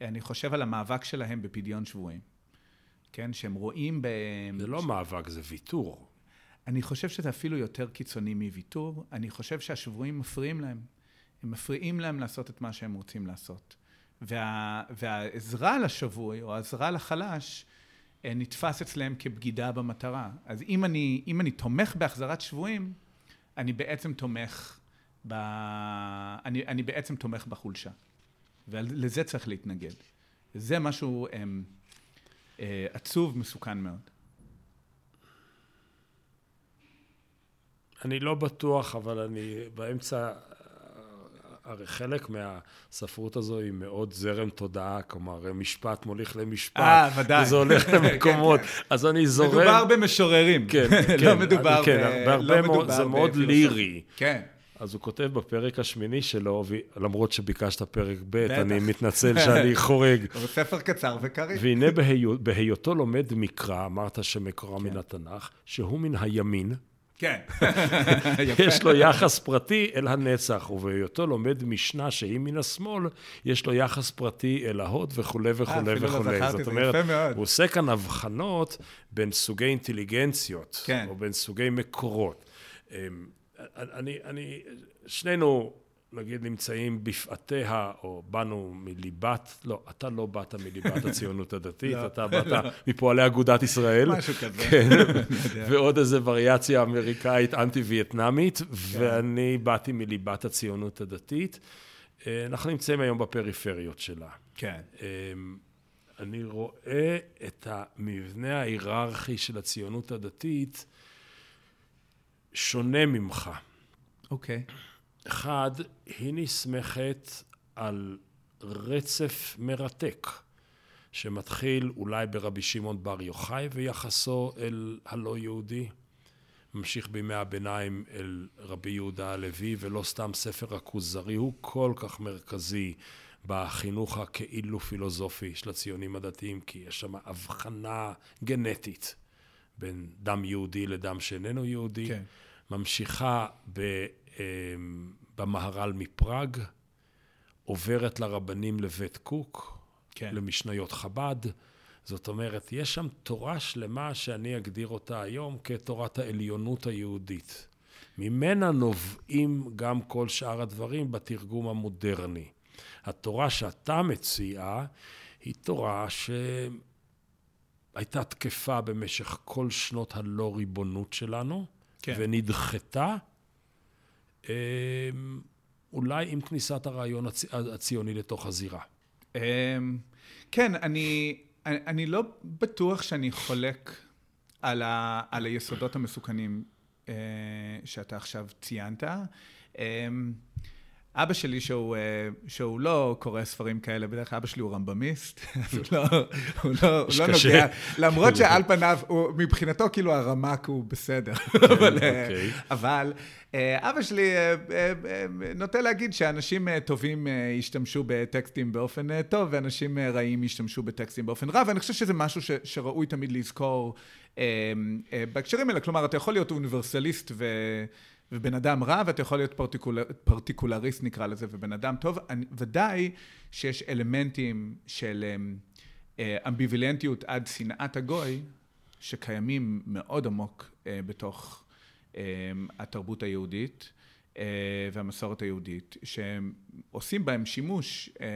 אני חושב על המאבק שלהם בפדיון שבויים, כן, שהם רואים בהם... זה לא מאבק, זה ויתור. אני חושב שזה אפילו יותר קיצוני מוויתור. אני חושב שהשבויים מפריעים להם. הם מפריעים להם לעשות את מה שהם רוצים לעשות. וה, והעזרה לשבוי, או העזרה לחלש, אה, נתפס אצלם כבגידה במטרה. אז אם אני, אם אני תומך בהחזרת שבויים, אני בעצם תומך ב... אני, אני בעצם תומך בחולשה. ולזה צריך להתנגד. זה משהו הם, אה, עצוב, מסוכן מאוד. אני לא בטוח, אבל אני באמצע, הרי חלק מהספרות הזו היא מאוד זרם תודעה, כלומר, משפט מוליך למשפט. אה, ודאי. וזה הולך למקומות. אז אני זורם... מדובר במשוררים. כן, כן. לא מדובר כן, ב... בהרבה לא מדובר זה מאוד. לירי. כן. אז הוא כותב בפרק השמיני שלו, למרות שביקשת פרק ב', אני מתנצל שאני חורג. הוא ספר קצר וקריא. והנה בהיותו לומד מקרא, אמרת שמקורה מן התנ"ך, שהוא מן הימין. כן. יש לו יחס פרטי אל הנצח, ובהיותו לומד משנה שהיא מן השמאל, יש לו יחס פרטי אל ההוד וכולי וכולי וכולי. זאת אומרת, הוא עושה כאן הבחנות בין סוגי אינטליגנציות, כן. או בין סוגי מקורות. אני, אני, שנינו נגיד נמצאים בפאתיה, או באנו מליבת, לא, אתה לא באת מליבת הציונות הדתית, לא, אתה באת מפועלי אגודת ישראל. משהו כזה. כן, ועוד איזה וריאציה אמריקאית אנטי-וייטנאמית, כן. ואני באתי מליבת הציונות הדתית. אה, אנחנו נמצאים היום בפריפריות שלה. כן. אני רואה את המבנה ההיררכי של הציונות הדתית שונה ממך. אוקיי. אחד, היא נסמכת על רצף מרתק, שמתחיל אולי ברבי שמעון בר יוחאי ויחסו אל הלא יהודי, ממשיך בימי הביניים אל רבי יהודה הלוי, ולא סתם ספר הכוזרי, הוא כל כך מרכזי בחינוך הכאילו פילוסופי של הציונים הדתיים, כי יש שם הבחנה גנטית בין דם יהודי לדם שאיננו יהודי. כן. ממשיכה ב... במהר"ל מפראג, עוברת לרבנים לבית קוק, כן. למשניות חב"ד. זאת אומרת, יש שם תורה שלמה שאני אגדיר אותה היום כתורת העליונות היהודית. ממנה נובעים גם כל שאר הדברים בתרגום המודרני. התורה שאתה מציע היא תורה שהייתה תקפה במשך כל שנות הלא ריבונות שלנו, כן. ונדחתה אולי עם כניסת הרעיון הצ... הציוני לתוך הזירה. כן, אני, אני לא בטוח שאני חולק על, ה, על היסודות המסוכנים שאתה עכשיו ציינת. אבא שלי, שהוא, שהוא לא קורא ספרים כאלה, בדרך כלל אבא שלי הוא רמב"מיסט, אז הוא לא, הוא לא, הוא לא נוגע, למרות שעל פניו, הוא, מבחינתו כאילו הרמ"ק הוא בסדר, אבל, אוקיי. אבל אבא שלי נוטה להגיד שאנשים טובים ישתמשו בטקסטים באופן טוב, ואנשים רעים ישתמשו בטקסטים באופן רע, ואני חושב שזה משהו ש, שראוי תמיד לזכור בהקשרים האלה, כלומר, אתה יכול להיות אוניברסליסט ו... ובן אדם רע, ואתה יכול להיות פרטיקולר, פרטיקולריסט נקרא לזה, ובן אדם טוב. אני, ודאי שיש אלמנטים של אה, אמביבילנטיות עד שנאת הגוי, שקיימים מאוד עמוק אה, בתוך אה, התרבות היהודית אה, והמסורת היהודית, שהם עושים בהם שימוש אה,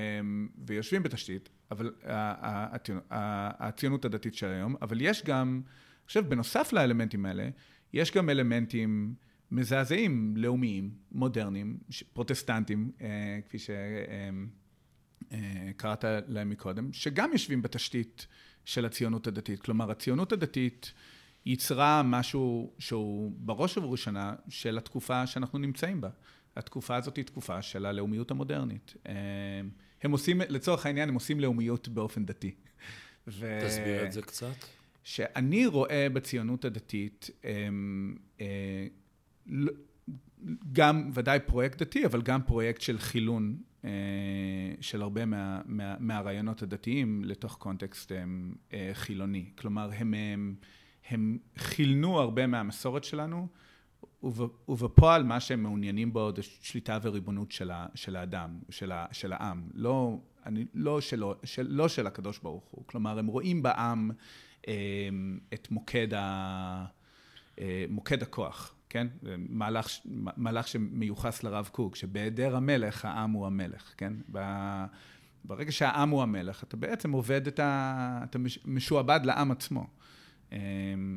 ויושבים בתשתית, אבל הציונות הדתית של היום, אבל יש גם, אני חושב, בנוסף לאלמנטים האלה, יש גם אלמנטים מזעזעים, לאומיים, מודרניים, פרוטסטנטים, אה, כפי שקראת אה, להם מקודם, שגם יושבים בתשתית של הציונות הדתית. כלומר, הציונות הדתית ייצרה משהו שהוא בראש ובראשונה של התקופה שאנחנו נמצאים בה. התקופה הזאת היא תקופה של הלאומיות המודרנית. אה, הם עושים, לצורך העניין, הם עושים לאומיות באופן דתי. ו... תסביר את זה קצת. שאני רואה בציונות הדתית גם ודאי פרויקט דתי, אבל גם פרויקט של חילון של הרבה מה, מה, מהרעיונות הדתיים לתוך קונטקסט חילוני. כלומר, הם, הם, הם חילנו הרבה מהמסורת שלנו, ובפועל מה שהם מעוניינים בו זה שליטה וריבונות של, ה, של האדם, של, ה, של העם, לא, אני, לא, שלו, של, לא של הקדוש ברוך הוא. כלומר, הם רואים בעם את מוקד, ה, מוקד הכוח. כן? מהלך, מהלך שמיוחס לרב קוק, שבהיעדר המלך, העם הוא המלך, כן? ברגע שהעם הוא המלך, אתה בעצם עובד את ה... אתה משועבד לעם עצמו.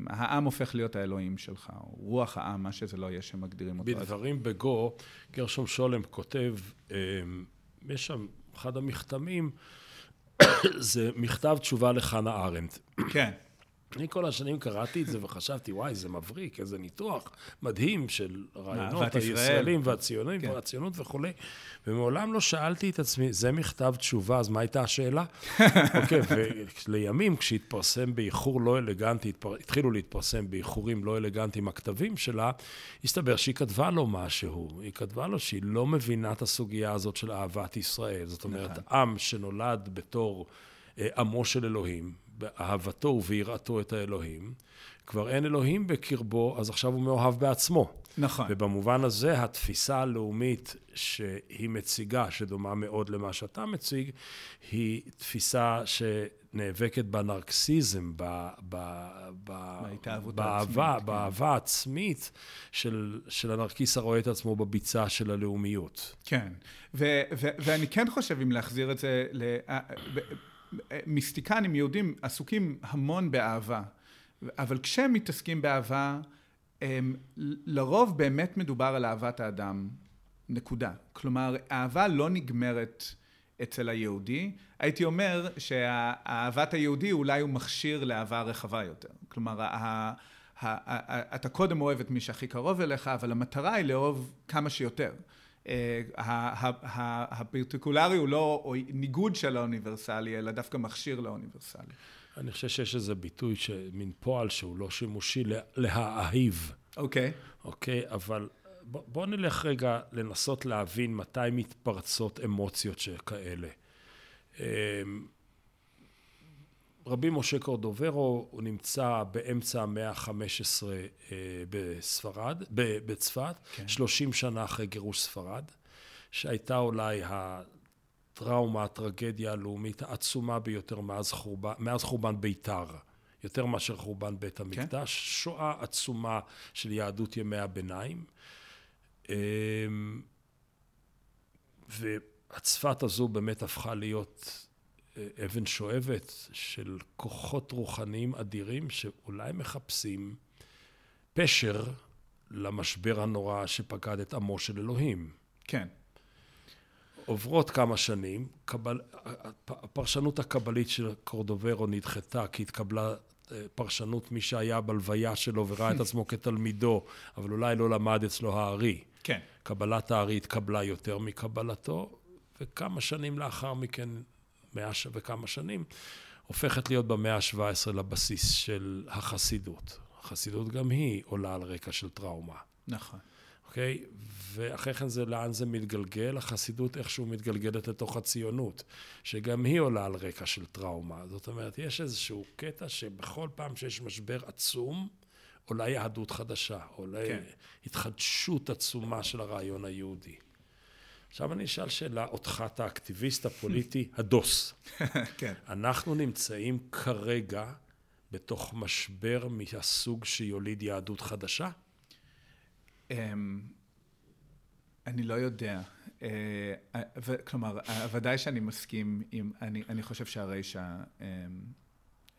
העם הופך להיות האלוהים שלך, או רוח העם, מה שזה לא יהיה שמגדירים אותו. בדברים בגו, גרשום שולם כותב, יש שם אחד המכתמים, זה מכתב תשובה לחנה ארנדט. כן. אני כל השנים קראתי את זה וחשבתי, וואי, זה מבריק, איזה ניתוח מדהים של רעיונות הישראלים והציונים כן. והציונות וכולי. ומעולם לא שאלתי את עצמי, זה מכתב תשובה, אז מה הייתה השאלה? אוקיי, ולימים, כשהתפרסם באיחור לא אלגנטי, התחילו להתפרסם באיחורים לא אלגנטיים הכתבים שלה, הסתבר שהיא כתבה לו משהו. היא כתבה לו שהיא לא מבינה את הסוגיה הזאת של אהבת ישראל. זאת אומרת, נכון. עם שנולד בתור אה, עמו של אלוהים, באהבתו וביראתו את האלוהים, כבר אין אלוהים בקרבו, אז עכשיו הוא מאוהב בעצמו. נכון. ובמובן הזה, התפיסה הלאומית שהיא מציגה, שדומה מאוד למה שאתה מציג, היא תפיסה שנאבקת בנרקסיזם, ב, ב, ב, באהבה, כן. באהבה העצמית של, של הנרקיס הרואה את עצמו בביצה של הלאומיות. כן, ו, ו, ואני כן חושב, אם להחזיר את זה, ל... מיסטיקנים יהודים עסוקים המון באהבה, אבל כשהם מתעסקים באהבה, הם, לרוב באמת מדובר על אהבת האדם, נקודה. כלומר, אהבה לא נגמרת אצל היהודי. הייתי אומר שאהבת היהודי אולי הוא מכשיר לאהבה רחבה יותר. כלומר, אתה קודם אוהב את מי שהכי קרוב אליך, אבל המטרה היא לאהוב כמה שיותר. אה, הפרטיקולרי הוא לא ניגוד של האוניברסלי, אלא דווקא מכשיר לאוניברסלי. אני חושב שיש איזה ביטוי, מין פועל שהוא לא שימושי, להאהיב. אוקיי. אוקיי, אבל בוא, בוא נלך רגע לנסות להבין מתי מתפרצות אמוציות שכאלה. רבי משה קורדוברו, הוא נמצא באמצע המאה ה-15 אה, בספרד, בצפת, כן. 30 שנה אחרי גירוש ספרד, שהייתה אולי הטראומה, הטרגדיה הלאומית העצומה ביותר מאז חורבן, מאז חורבן בית"ר. יותר מאשר חורבן בית המקדש, כן. שואה עצומה של יהדות ימי הביניים. אמ, והצפת הזו באמת הפכה להיות אבן שואבת של כוחות רוחניים אדירים שאולי מחפשים פשר למשבר הנורא שפקד את עמו של אלוהים. כן. עוברות כמה שנים, קבל, הפרשנות הקבלית של קורדוברו נדחתה כי התקבלה אה, פרשנות מי שהיה בלוויה שלו וראה את עצמו כתלמידו, אבל אולי לא למד אצלו הארי. כן. קבלת הארי התקבלה יותר מקבלתו, וכמה שנים לאחר מכן מאה וכמה שנים, הופכת להיות במאה ה-17 לבסיס של החסידות. החסידות גם היא עולה על רקע של טראומה. נכון. אוקיי? ואחרי כן זה לאן זה מתגלגל? החסידות איכשהו מתגלגלת לתוך הציונות, שגם היא עולה על רקע של טראומה. זאת אומרת, יש איזשהו קטע שבכל פעם שיש משבר עצום, עולה יהדות חדשה, עולה כן. התחדשות עצומה של הרעיון היהודי. עכשיו אני אשאל שאלה אותך, אתה האקטיביסט הפוליטי הדוס. כן. אנחנו נמצאים כרגע בתוך משבר מהסוג שיוליד יהדות חדשה? אמ, אני לא יודע. אה, כלומר, ודאי שאני מסכים עם, אני, אני חושב שהרשע אמ,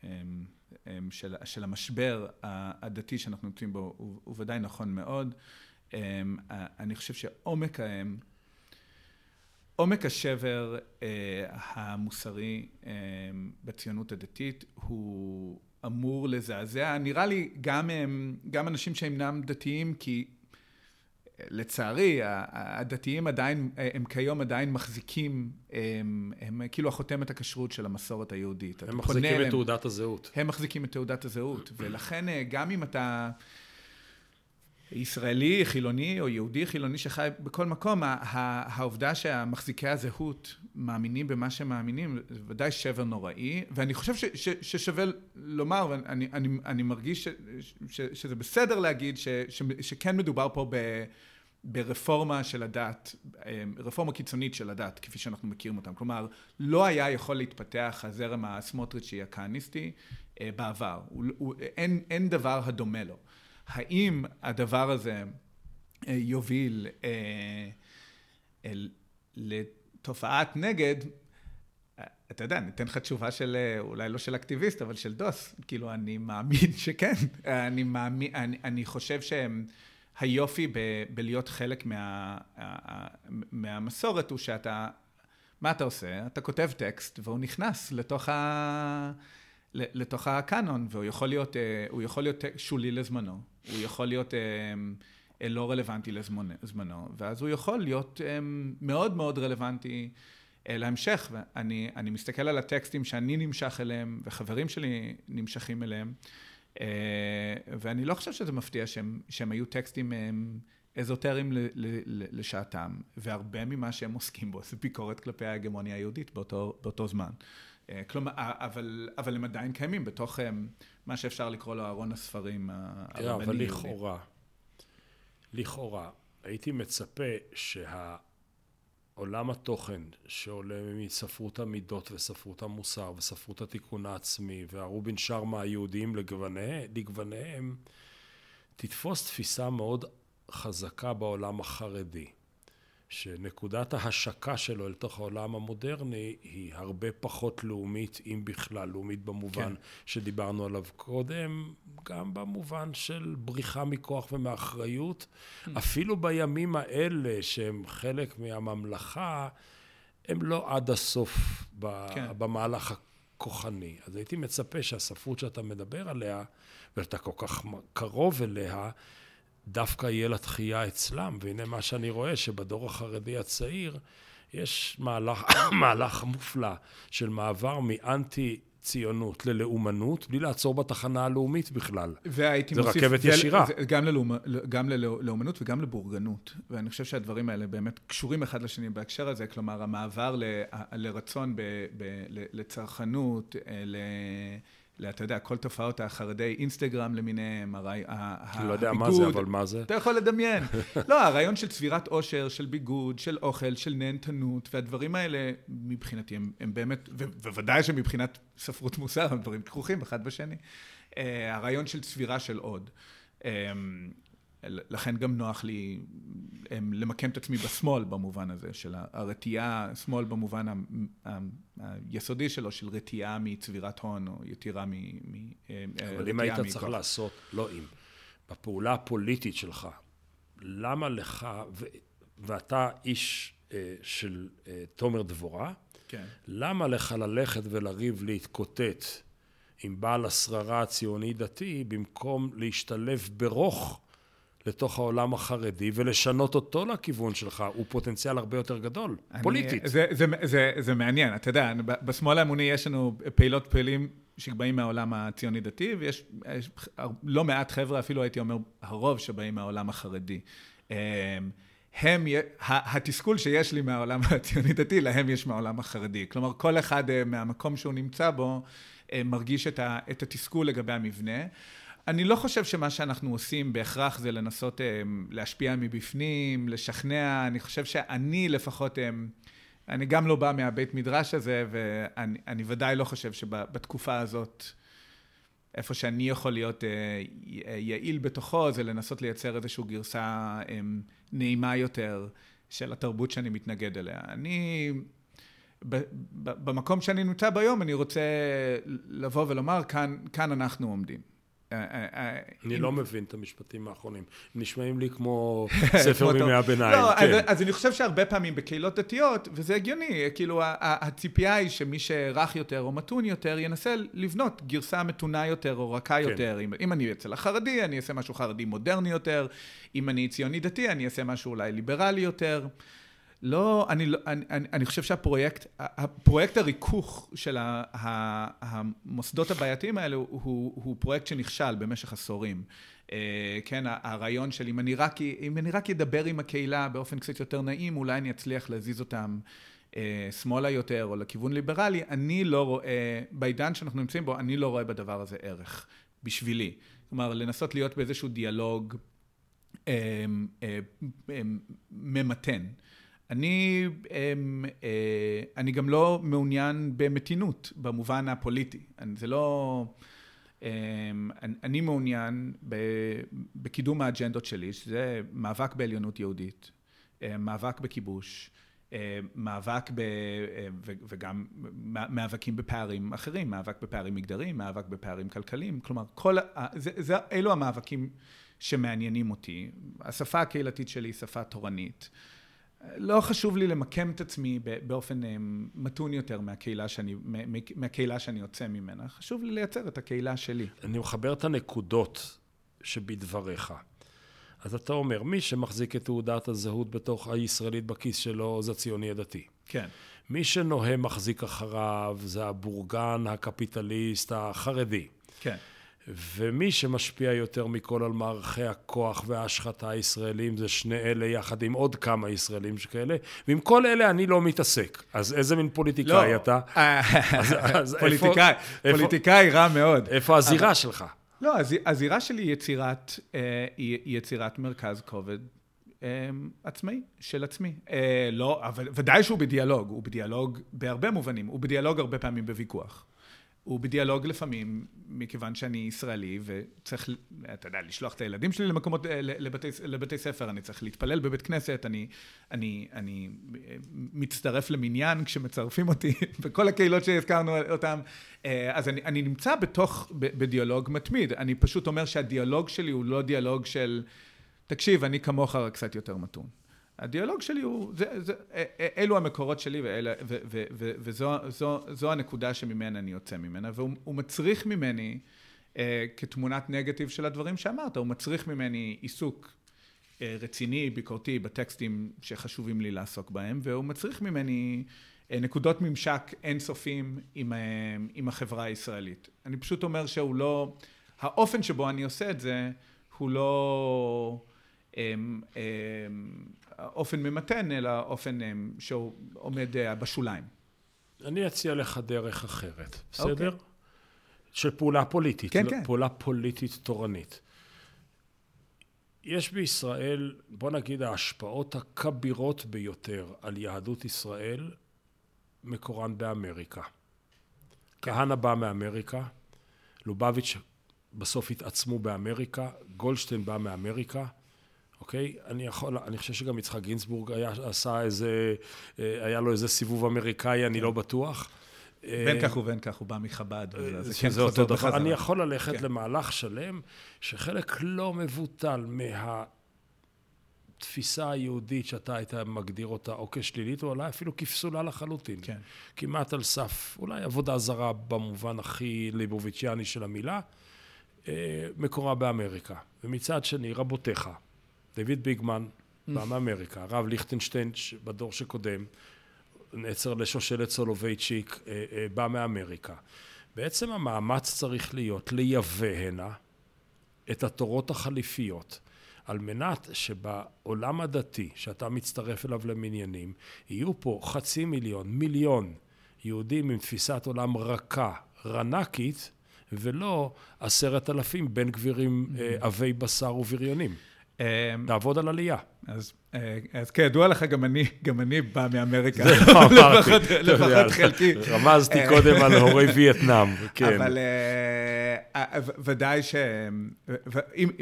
אמ, של, של המשבר הדתי שאנחנו נמצאים בו הוא, הוא ודאי נכון מאוד. אני חושב שעומק האם עומק השבר אה, המוסרי אה, בציונות הדתית הוא אמור לזעזע, נראה לי גם, אה, גם אנשים שאינם דתיים, כי אה, לצערי הדתיים עדיין, אה, הם כיום עדיין מחזיקים, הם, הם כאילו החותמת הכשרות של המסורת היהודית. הם מחזיקים את תעודת הזהות. הם מחזיקים את תעודת הזהות, ולכן גם אם אתה... ישראלי חילוני או יהודי חילוני שחי בכל מקום, העובדה שהמחזיקי הזהות מאמינים במה שהם מאמינים, זה ודאי שבר נוראי, ואני חושב ש, ש, ששווה לומר, ואני אני, אני מרגיש ש, ש, שזה בסדר להגיד ש, ש, שכן מדובר פה ב... ברפורמה של הדת, רפורמה קיצונית של הדת, כפי שאנחנו מכירים אותם. כלומר, לא היה יכול להתפתח הזרם הסמוטריצ'י הכהניסטי אה, בעבר. הוא, הוא, אין, אין דבר הדומה לו. האם הדבר הזה אה, יוביל אה, לתופעת נגד, אה, אתה יודע, ניתן לך תשובה של, אולי לא של אקטיביסט, אבל של דוס. כאילו, אני מאמין שכן. אני מאמין, אני, אני חושב שהיופי ב, בלהיות חלק מה, מהמסורת הוא שאתה, מה אתה עושה? אתה כותב טקסט והוא נכנס לתוך ה... לתוך הקאנון, והוא יכול להיות, הוא יכול להיות שולי לזמנו, הוא יכול להיות לא רלוונטי לזמנו, ואז הוא יכול להיות מאוד מאוד רלוונטי להמשך, ואני מסתכל על הטקסטים שאני נמשך אליהם, וחברים שלי נמשכים אליהם, ואני לא חושב שזה מפתיע שהם, שהם היו טקסטים אזוטריים לשעתם, והרבה ממה שהם עוסקים בו זה ביקורת כלפי ההגמוניה היהודית באותו, באותו זמן. כלומר, אבל, אבל הם עדיין קיימים בתוך מה שאפשר לקרוא לו ארון הספרים הרבני. אבל לכאורה, לכאורה, הייתי מצפה שהעולם התוכן שעולה מספרות המידות וספרות המוסר וספרות התיקון העצמי והרובין שרמה היהודיים לגווניהם, תתפוס תפיסה מאוד חזקה בעולם החרדי. שנקודת ההשקה שלו אל תוך העולם המודרני היא הרבה פחות לאומית, אם בכלל, לאומית במובן כן. שדיברנו עליו קודם, גם במובן של בריחה מכוח ומאחריות. Mm. אפילו בימים האלה שהם חלק מהממלכה, הם לא עד הסוף כן. במהלך הכוחני. אז הייתי מצפה שהספרות שאתה מדבר עליה, ואתה כל כך קרוב אליה, דווקא יהיה לה תחייה אצלם, והנה מה שאני רואה, שבדור החרדי הצעיר יש מהלך, מהלך מופלא של מעבר מאנטי ציונות ללאומנות, בלי לעצור בתחנה הלאומית בכלל. והייתי זה מוסיף... זה רכבת ישירה. זה, גם, ללאומ, גם ללאומנות וגם לבורגנות. ואני חושב שהדברים האלה באמת קשורים אחד לשני בהקשר הזה, כלומר, המעבר ל, לרצון ב, ב, לצרכנות, אה, ל... אתה יודע, כל תופעות החרדי אינסטגרם למיניהם, הביגוד. אני לא יודע מה זה, אבל מה זה? אתה יכול לדמיין. לא, הרעיון של צבירת עושר, של ביגוד, של אוכל, של נהנתנות, והדברים האלה, מבחינתי, הם, הם באמת, ובוודאי שמבחינת ספרות מוסר, הם דברים כרוכים אחד בשני. אה, הרעיון של צבירה של עוד. לכן גם נוח לי למקם את עצמי בשמאל במובן הזה, של הרתיעה, שמאל במובן היסודי שלו, של רתיעה מצבירת הון, או יתירה מ... אה, אבל אם היית צריך לעשות, לא אם, בפעולה הפוליטית שלך, למה לך, ו, ואתה איש אה, של אה, תומר דבורה, כן. למה לך ללכת ולריב להתקוטט עם בעל השררה הציוני-דתי, במקום להשתלב ברוך לתוך העולם החרדי ולשנות אותו לכיוון שלך, הוא פוטנציאל הרבה יותר גדול, אני, פוליטית. זה, זה, זה, זה מעניין, אתה יודע, בשמאל האמוני יש לנו פעילות פעילים שבאים מהעולם הציוני-דתי, ויש לא מעט חבר'ה, אפילו הייתי אומר, הרוב שבאים מהעולם החרדי. אמ, הם, התסכול שיש לי מהעולם הציוני-דתי, להם יש מהעולם החרדי. כלומר, כל אחד אה, מהמקום שהוא נמצא בו, אה, מרגיש את התסכול לגבי המבנה. אני לא חושב שמה שאנחנו עושים בהכרח זה לנסות um, להשפיע מבפנים, לשכנע, אני חושב שאני לפחות, um, אני גם לא בא מהבית מדרש הזה, ואני ודאי לא חושב שבתקופה הזאת, איפה שאני יכול להיות uh, יעיל בתוכו, זה לנסות לייצר איזושהי גרסה um, נעימה יותר של התרבות שאני מתנגד אליה. אני... במקום שאני נמצא ביום, אני רוצה לבוא ולומר, כאן, כאן אנחנו עומדים. אה, אה, אה, אני לא מבין את המשפטים האחרונים. נשמעים לי כמו ספר מימי הביניים. לא, כן. אז אני חושב שהרבה פעמים בקהילות דתיות, וזה הגיוני, כאילו הציפייה היא שמי שרך יותר או מתון יותר, ינסה לבנות גרסה מתונה יותר או רכה כן. יותר. אם אני אצל החרדי, אני אעשה משהו חרדי מודרני יותר. אם אני ציוני דתי, אני אעשה משהו אולי ליברלי יותר. לא, אני, לא, אני, אני, אני חושב שהפרויקט, הפרויקט הריכוך של המוסדות הבעייתיים האלה הוא, הוא פרויקט שנכשל במשך עשורים. אה, כן, הרעיון של אם אני, רק, אם אני רק אדבר עם הקהילה באופן קצת יותר נעים, אולי אני אצליח להזיז אותם אה, שמאלה יותר או לכיוון ליברלי, אני לא רואה, בעידן שאנחנו נמצאים בו, אני לא רואה בדבר הזה ערך, בשבילי. כלומר, לנסות להיות באיזשהו דיאלוג אה, ממתן. אני, אמ, אה, אני גם לא מעוניין במתינות במובן הפוליטי. זה לא... אמ, אני מעוניין בקידום האג'נדות שלי, שזה מאבק בעליונות יהודית, אה, מאבק בכיבוש, אה, מאבק ב... וגם מאבקים בפערים אחרים, מאבק בפערים מגדריים, מאבק בפערים כלכליים, כלומר, כל... זה, זה, אלו המאבקים שמעניינים אותי. השפה הקהילתית שלי היא שפה תורנית. לא חשוב לי למקם את עצמי באופן מתון יותר מהקהילה שאני, מהקהילה שאני יוצא ממנה. חשוב לי לייצר את הקהילה שלי. אני מחבר את הנקודות שבדבריך. אז אתה אומר, מי שמחזיק את תעודת הזהות בתוך הישראלית בכיס שלו, זה הציוני הדתי. כן. מי שנוהם מחזיק אחריו, זה הבורגן, הקפיטליסט, החרדי. כן. ומי שמשפיע יותר מכל על מערכי הכוח וההשחתה הישראלים זה שני אלה יחד עם עוד כמה ישראלים שכאלה, ועם כל אלה אני לא מתעסק. אז איזה מין פוליטיקאי לא. אתה? אז, אז פוליטיקאי, איפה, פוליטיקאי רע מאוד. איפה הזירה אבל, שלך? לא, הזירה שלי היא יצירת, אה, יצירת מרכז כובד אה, עצמאי, של עצמי. אה, לא, אבל ודאי שהוא בדיאלוג, הוא בדיאלוג בהרבה מובנים, הוא בדיאלוג הרבה פעמים בוויכוח. הוא בדיאלוג לפעמים, מכיוון שאני ישראלי וצריך, אתה יודע, לשלוח את הילדים שלי למקומות, לבתי, לבתי ספר, אני צריך להתפלל בבית כנסת, אני, אני, אני מצטרף למניין כשמצרפים אותי, בכל הקהילות שהזכרנו אותן, אז אני, אני נמצא בתוך, בדיאלוג מתמיד, אני פשוט אומר שהדיאלוג שלי הוא לא דיאלוג של, תקשיב, אני כמוך רק קצת יותר מתון. הדיאלוג שלי הוא, זה, זה, אלו המקורות שלי ואלה, ו, ו, ו, וזו זו, זו הנקודה שממנה אני יוצא ממנה, והוא מצריך ממני, אה, כתמונת נגטיב של הדברים שאמרת, הוא מצריך ממני עיסוק אה, רציני, ביקורתי, בטקסטים שחשובים לי לעסוק בהם, והוא מצריך ממני אה, נקודות ממשק אינסופיים עם, אה, עם החברה הישראלית. אני פשוט אומר שהוא לא, האופן שבו אני עושה את זה, הוא לא... אה, אה, אופן ממתן, אלא אופן אה, שהוא עומד אה, בשוליים. אני אציע לך דרך אחרת, בסדר? Okay. אוקיי. של פעולה פוליטית, כן, לא, כן. פעולה פוליטית תורנית. יש בישראל, בוא נגיד, ההשפעות הכבירות ביותר על יהדות ישראל מקורן באמריקה. כן. כהנא בא מאמריקה, לובביץ' בסוף התעצמו באמריקה, גולדשטיין בא מאמריקה, אוקיי? אני יכול, אני חושב שגם יצחק גינזבורג היה, עשה איזה, אה, היה לו איזה סיבוב אמריקאי, אני כן. לא בטוח. בין אה, כך ובין כך, הוא בא מחב"ד. זה כן אותו דבר. אני יכול ללכת כן. למהלך שלם, שחלק לא מבוטל מהתפיסה היהודית שאתה היית מגדיר אותה או כשלילית, או אולי אפילו כפסולה לחלוטין. כן. כמעט על סף, אולי עבודה זרה במובן הכי ליבוביציאני של המילה, אה, מקורה באמריקה. ומצד שני, רבותיך. דויד ביגמן בא מאמריקה, הרב ליכטנשטיין בדור שקודם, נעצר לשושלת סולובייצ'יק, אה, אה, בא מאמריקה. בעצם המאמץ צריך להיות לייבא הנה את התורות החליפיות, על מנת שבעולם הדתי, שאתה מצטרף אליו למניינים, יהיו פה חצי מיליון, מיליון יהודים עם תפיסת עולם רכה, רנקית, ולא עשרת אלפים בן גבירים אה, עבי בשר ובריונים. אמ, תעבוד על עלייה. אז, אה, אז כידוע לך, גם אני, גם אני בא מאמריקה. זה לא אמרתי. לפחות חלקי. רמזתי קודם על הורי וייטנאם, כן. אבל אה, ודאי, ש,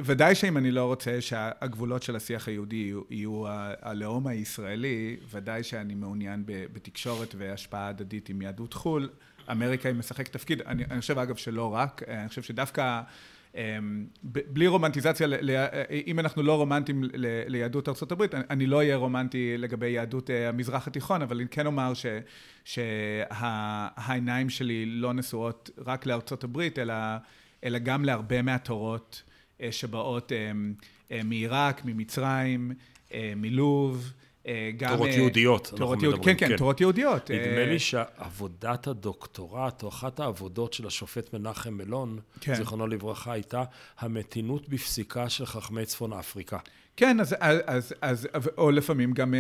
ודאי שאם אני לא רוצה שהגבולות של השיח היהודי יהיו הלאום הישראלי, ודאי שאני מעוניין בתקשורת והשפעה הדדית עם יהדות חו"ל. אמריקה היא משחק תפקיד, אני, אני חושב אגב שלא רק, אני חושב שדווקא... אמ, בלי רומנטיזציה, אם אנחנו לא רומנטיים ליהדות ארה"ב, אני לא אהיה רומנטי לגבי יהדות אה, המזרח התיכון, אבל אני כן אומר ש, שהעיניים שלי לא נשואות רק הברית, אלא, אלא גם להרבה מהתורות אה, שבאות אמ, אה, מעיראק, ממצרים, מלוב. אה, גם... תורות אה, יהודיות, תורות יהוד... כן, כן, כן, תורות יהודיות. נדמה אה, לי שעבודת הדוקטורט, או אחת העבודות של השופט מנחם מלון, כן. זיכרונו לברכה, הייתה המתינות בפסיקה של חכמי צפון אפריקה. כן, אז, אז, אז, או לפעמים גם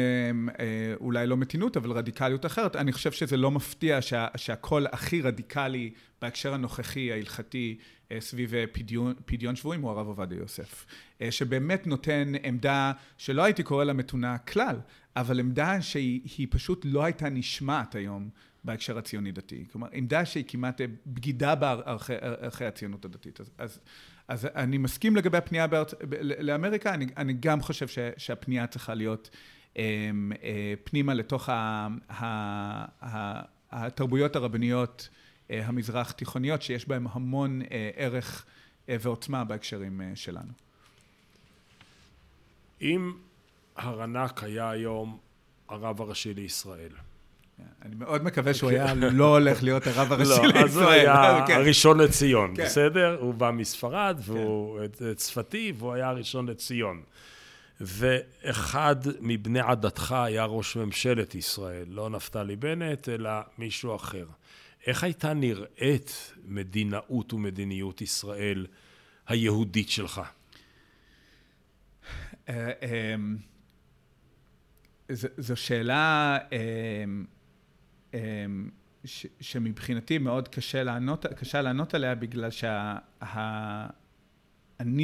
אולי לא מתינות, אבל רדיקליות אחרת. אני חושב שזה לא מפתיע שה, שהקול הכי רדיקלי בהקשר הנוכחי, ההלכתי, סביב פדיון, פדיון שבויים, הוא הרב עובדיה יוסף. שבאמת נותן עמדה שלא הייתי קורא לה מתונה כלל, אבל עמדה שהיא פשוט לא הייתה נשמעת היום בהקשר הציוני-דתי. כלומר, עמדה שהיא כמעט בגידה בערכי הציונות הדתית. אז, אז, אז אני מסכים לגבי הפנייה בארצ... לאמריקה, אני, אני גם חושב ש, שהפנייה צריכה להיות אה, אה, פנימה לתוך ה, ה, ה, התרבויות הרבניות אה, המזרח תיכוניות, שיש בהן המון ערך ועוצמה בהקשרים שלנו. אם הרנ"ק היה היום הרב הראשי לישראל. אני מאוד מקווה שהוא היה לא הולך להיות הרב הראשי לישראל. לא, אז הוא היה כן. הראשון לציון, כן. בסדר? הוא בא מספרד, והוא צפתי, והוא היה הראשון לציון. ואחד מבני עדתך היה ראש ממשלת ישראל, לא נפתלי בנט, אלא מישהו אחר. איך הייתה נראית מדינאות ומדיניות ישראל היהודית שלך? אה, אמ, זו שאלה אמ, אמ, שמבחינתי מאוד קשה לענות, קשה לענות עליה בגלל שאני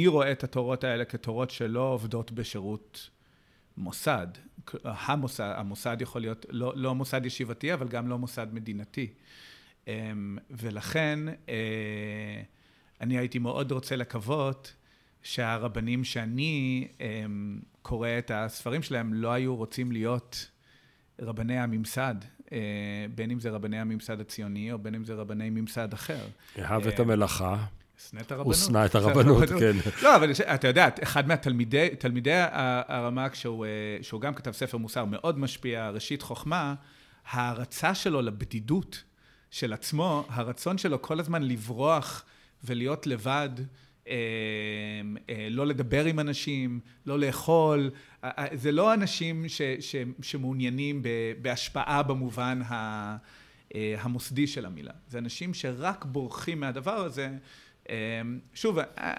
רואה את התורות האלה כתורות שלא עובדות בשירות מוסד. המוסד, המוסד יכול להיות לא, לא מוסד ישיבתי, אבל גם לא מוסד מדינתי. אמ, ולכן אה, אני הייתי מאוד רוצה לקוות שהרבנים שאני אמ, קורא את הספרים שלהם לא היו רוצים להיות רבני הממסד, אה, בין אם זה רבני הממסד הציוני או בין אם זה רבני ממסד אחר. אהב את אה, המלאכה, שנא את הרבנות. הוא שנא את הרבנות, כן. לא, אבל אתה יודע, אחד מהתלמידי הרמ"ק, שהוא, אה, שהוא גם כתב ספר מוסר מאוד משפיע, ראשית חוכמה, ההערצה שלו לבדידות של עצמו, הרצון שלו כל הזמן לברוח ולהיות לבד, אה, אה, לא לדבר עם אנשים, לא לאכול, אה, אה, זה לא אנשים ש, ש, שמעוניינים ב, בהשפעה במובן ה, אה, המוסדי של המילה. זה אנשים שרק בורחים מהדבר הזה. אה, שוב, אה,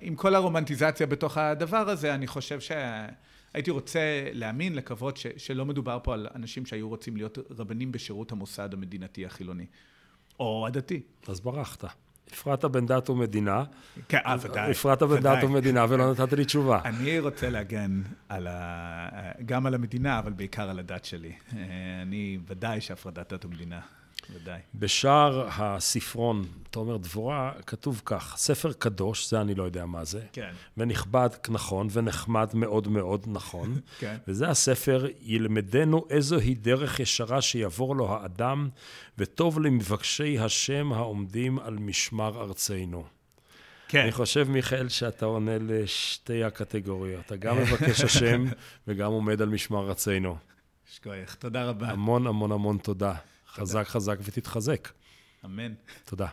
עם כל הרומנטיזציה בתוך הדבר הזה, אני חושב שהייתי רוצה להאמין, לקוות ש, שלא מדובר פה על אנשים שהיו רוצים להיות רבנים בשירות המוסד המדינתי החילוני. או הדתי. אז ברחת. הפרעת בין דת ומדינה, כן, אה, ודאי. הפרעת בין דת ומדינה ולא נתת לי תשובה. אני רוצה להגן על ה... גם על המדינה, אבל בעיקר על הדת שלי. אה, אני ודאי שהפרדת דת ומדינה, ודאי. בשער הספרון, תומר דבורה, כתוב כך, ספר קדוש, זה אני לא יודע מה זה, כן. ונכבד נכון, ונחמד מאוד מאוד נכון, כן. וזה הספר, ילמדנו איזוהי דרך ישרה שיעבור לו האדם, וטוב למבקשי השם העומדים על משמר ארצנו. כן. אני חושב, מיכאל, שאתה עונה לשתי הקטגוריות. אתה גם מבקש השם וגם עומד על משמר ארצנו. שכוייך. תודה רבה. המון המון המון תודה. חזק חזק ותתחזק. אמן. תודה.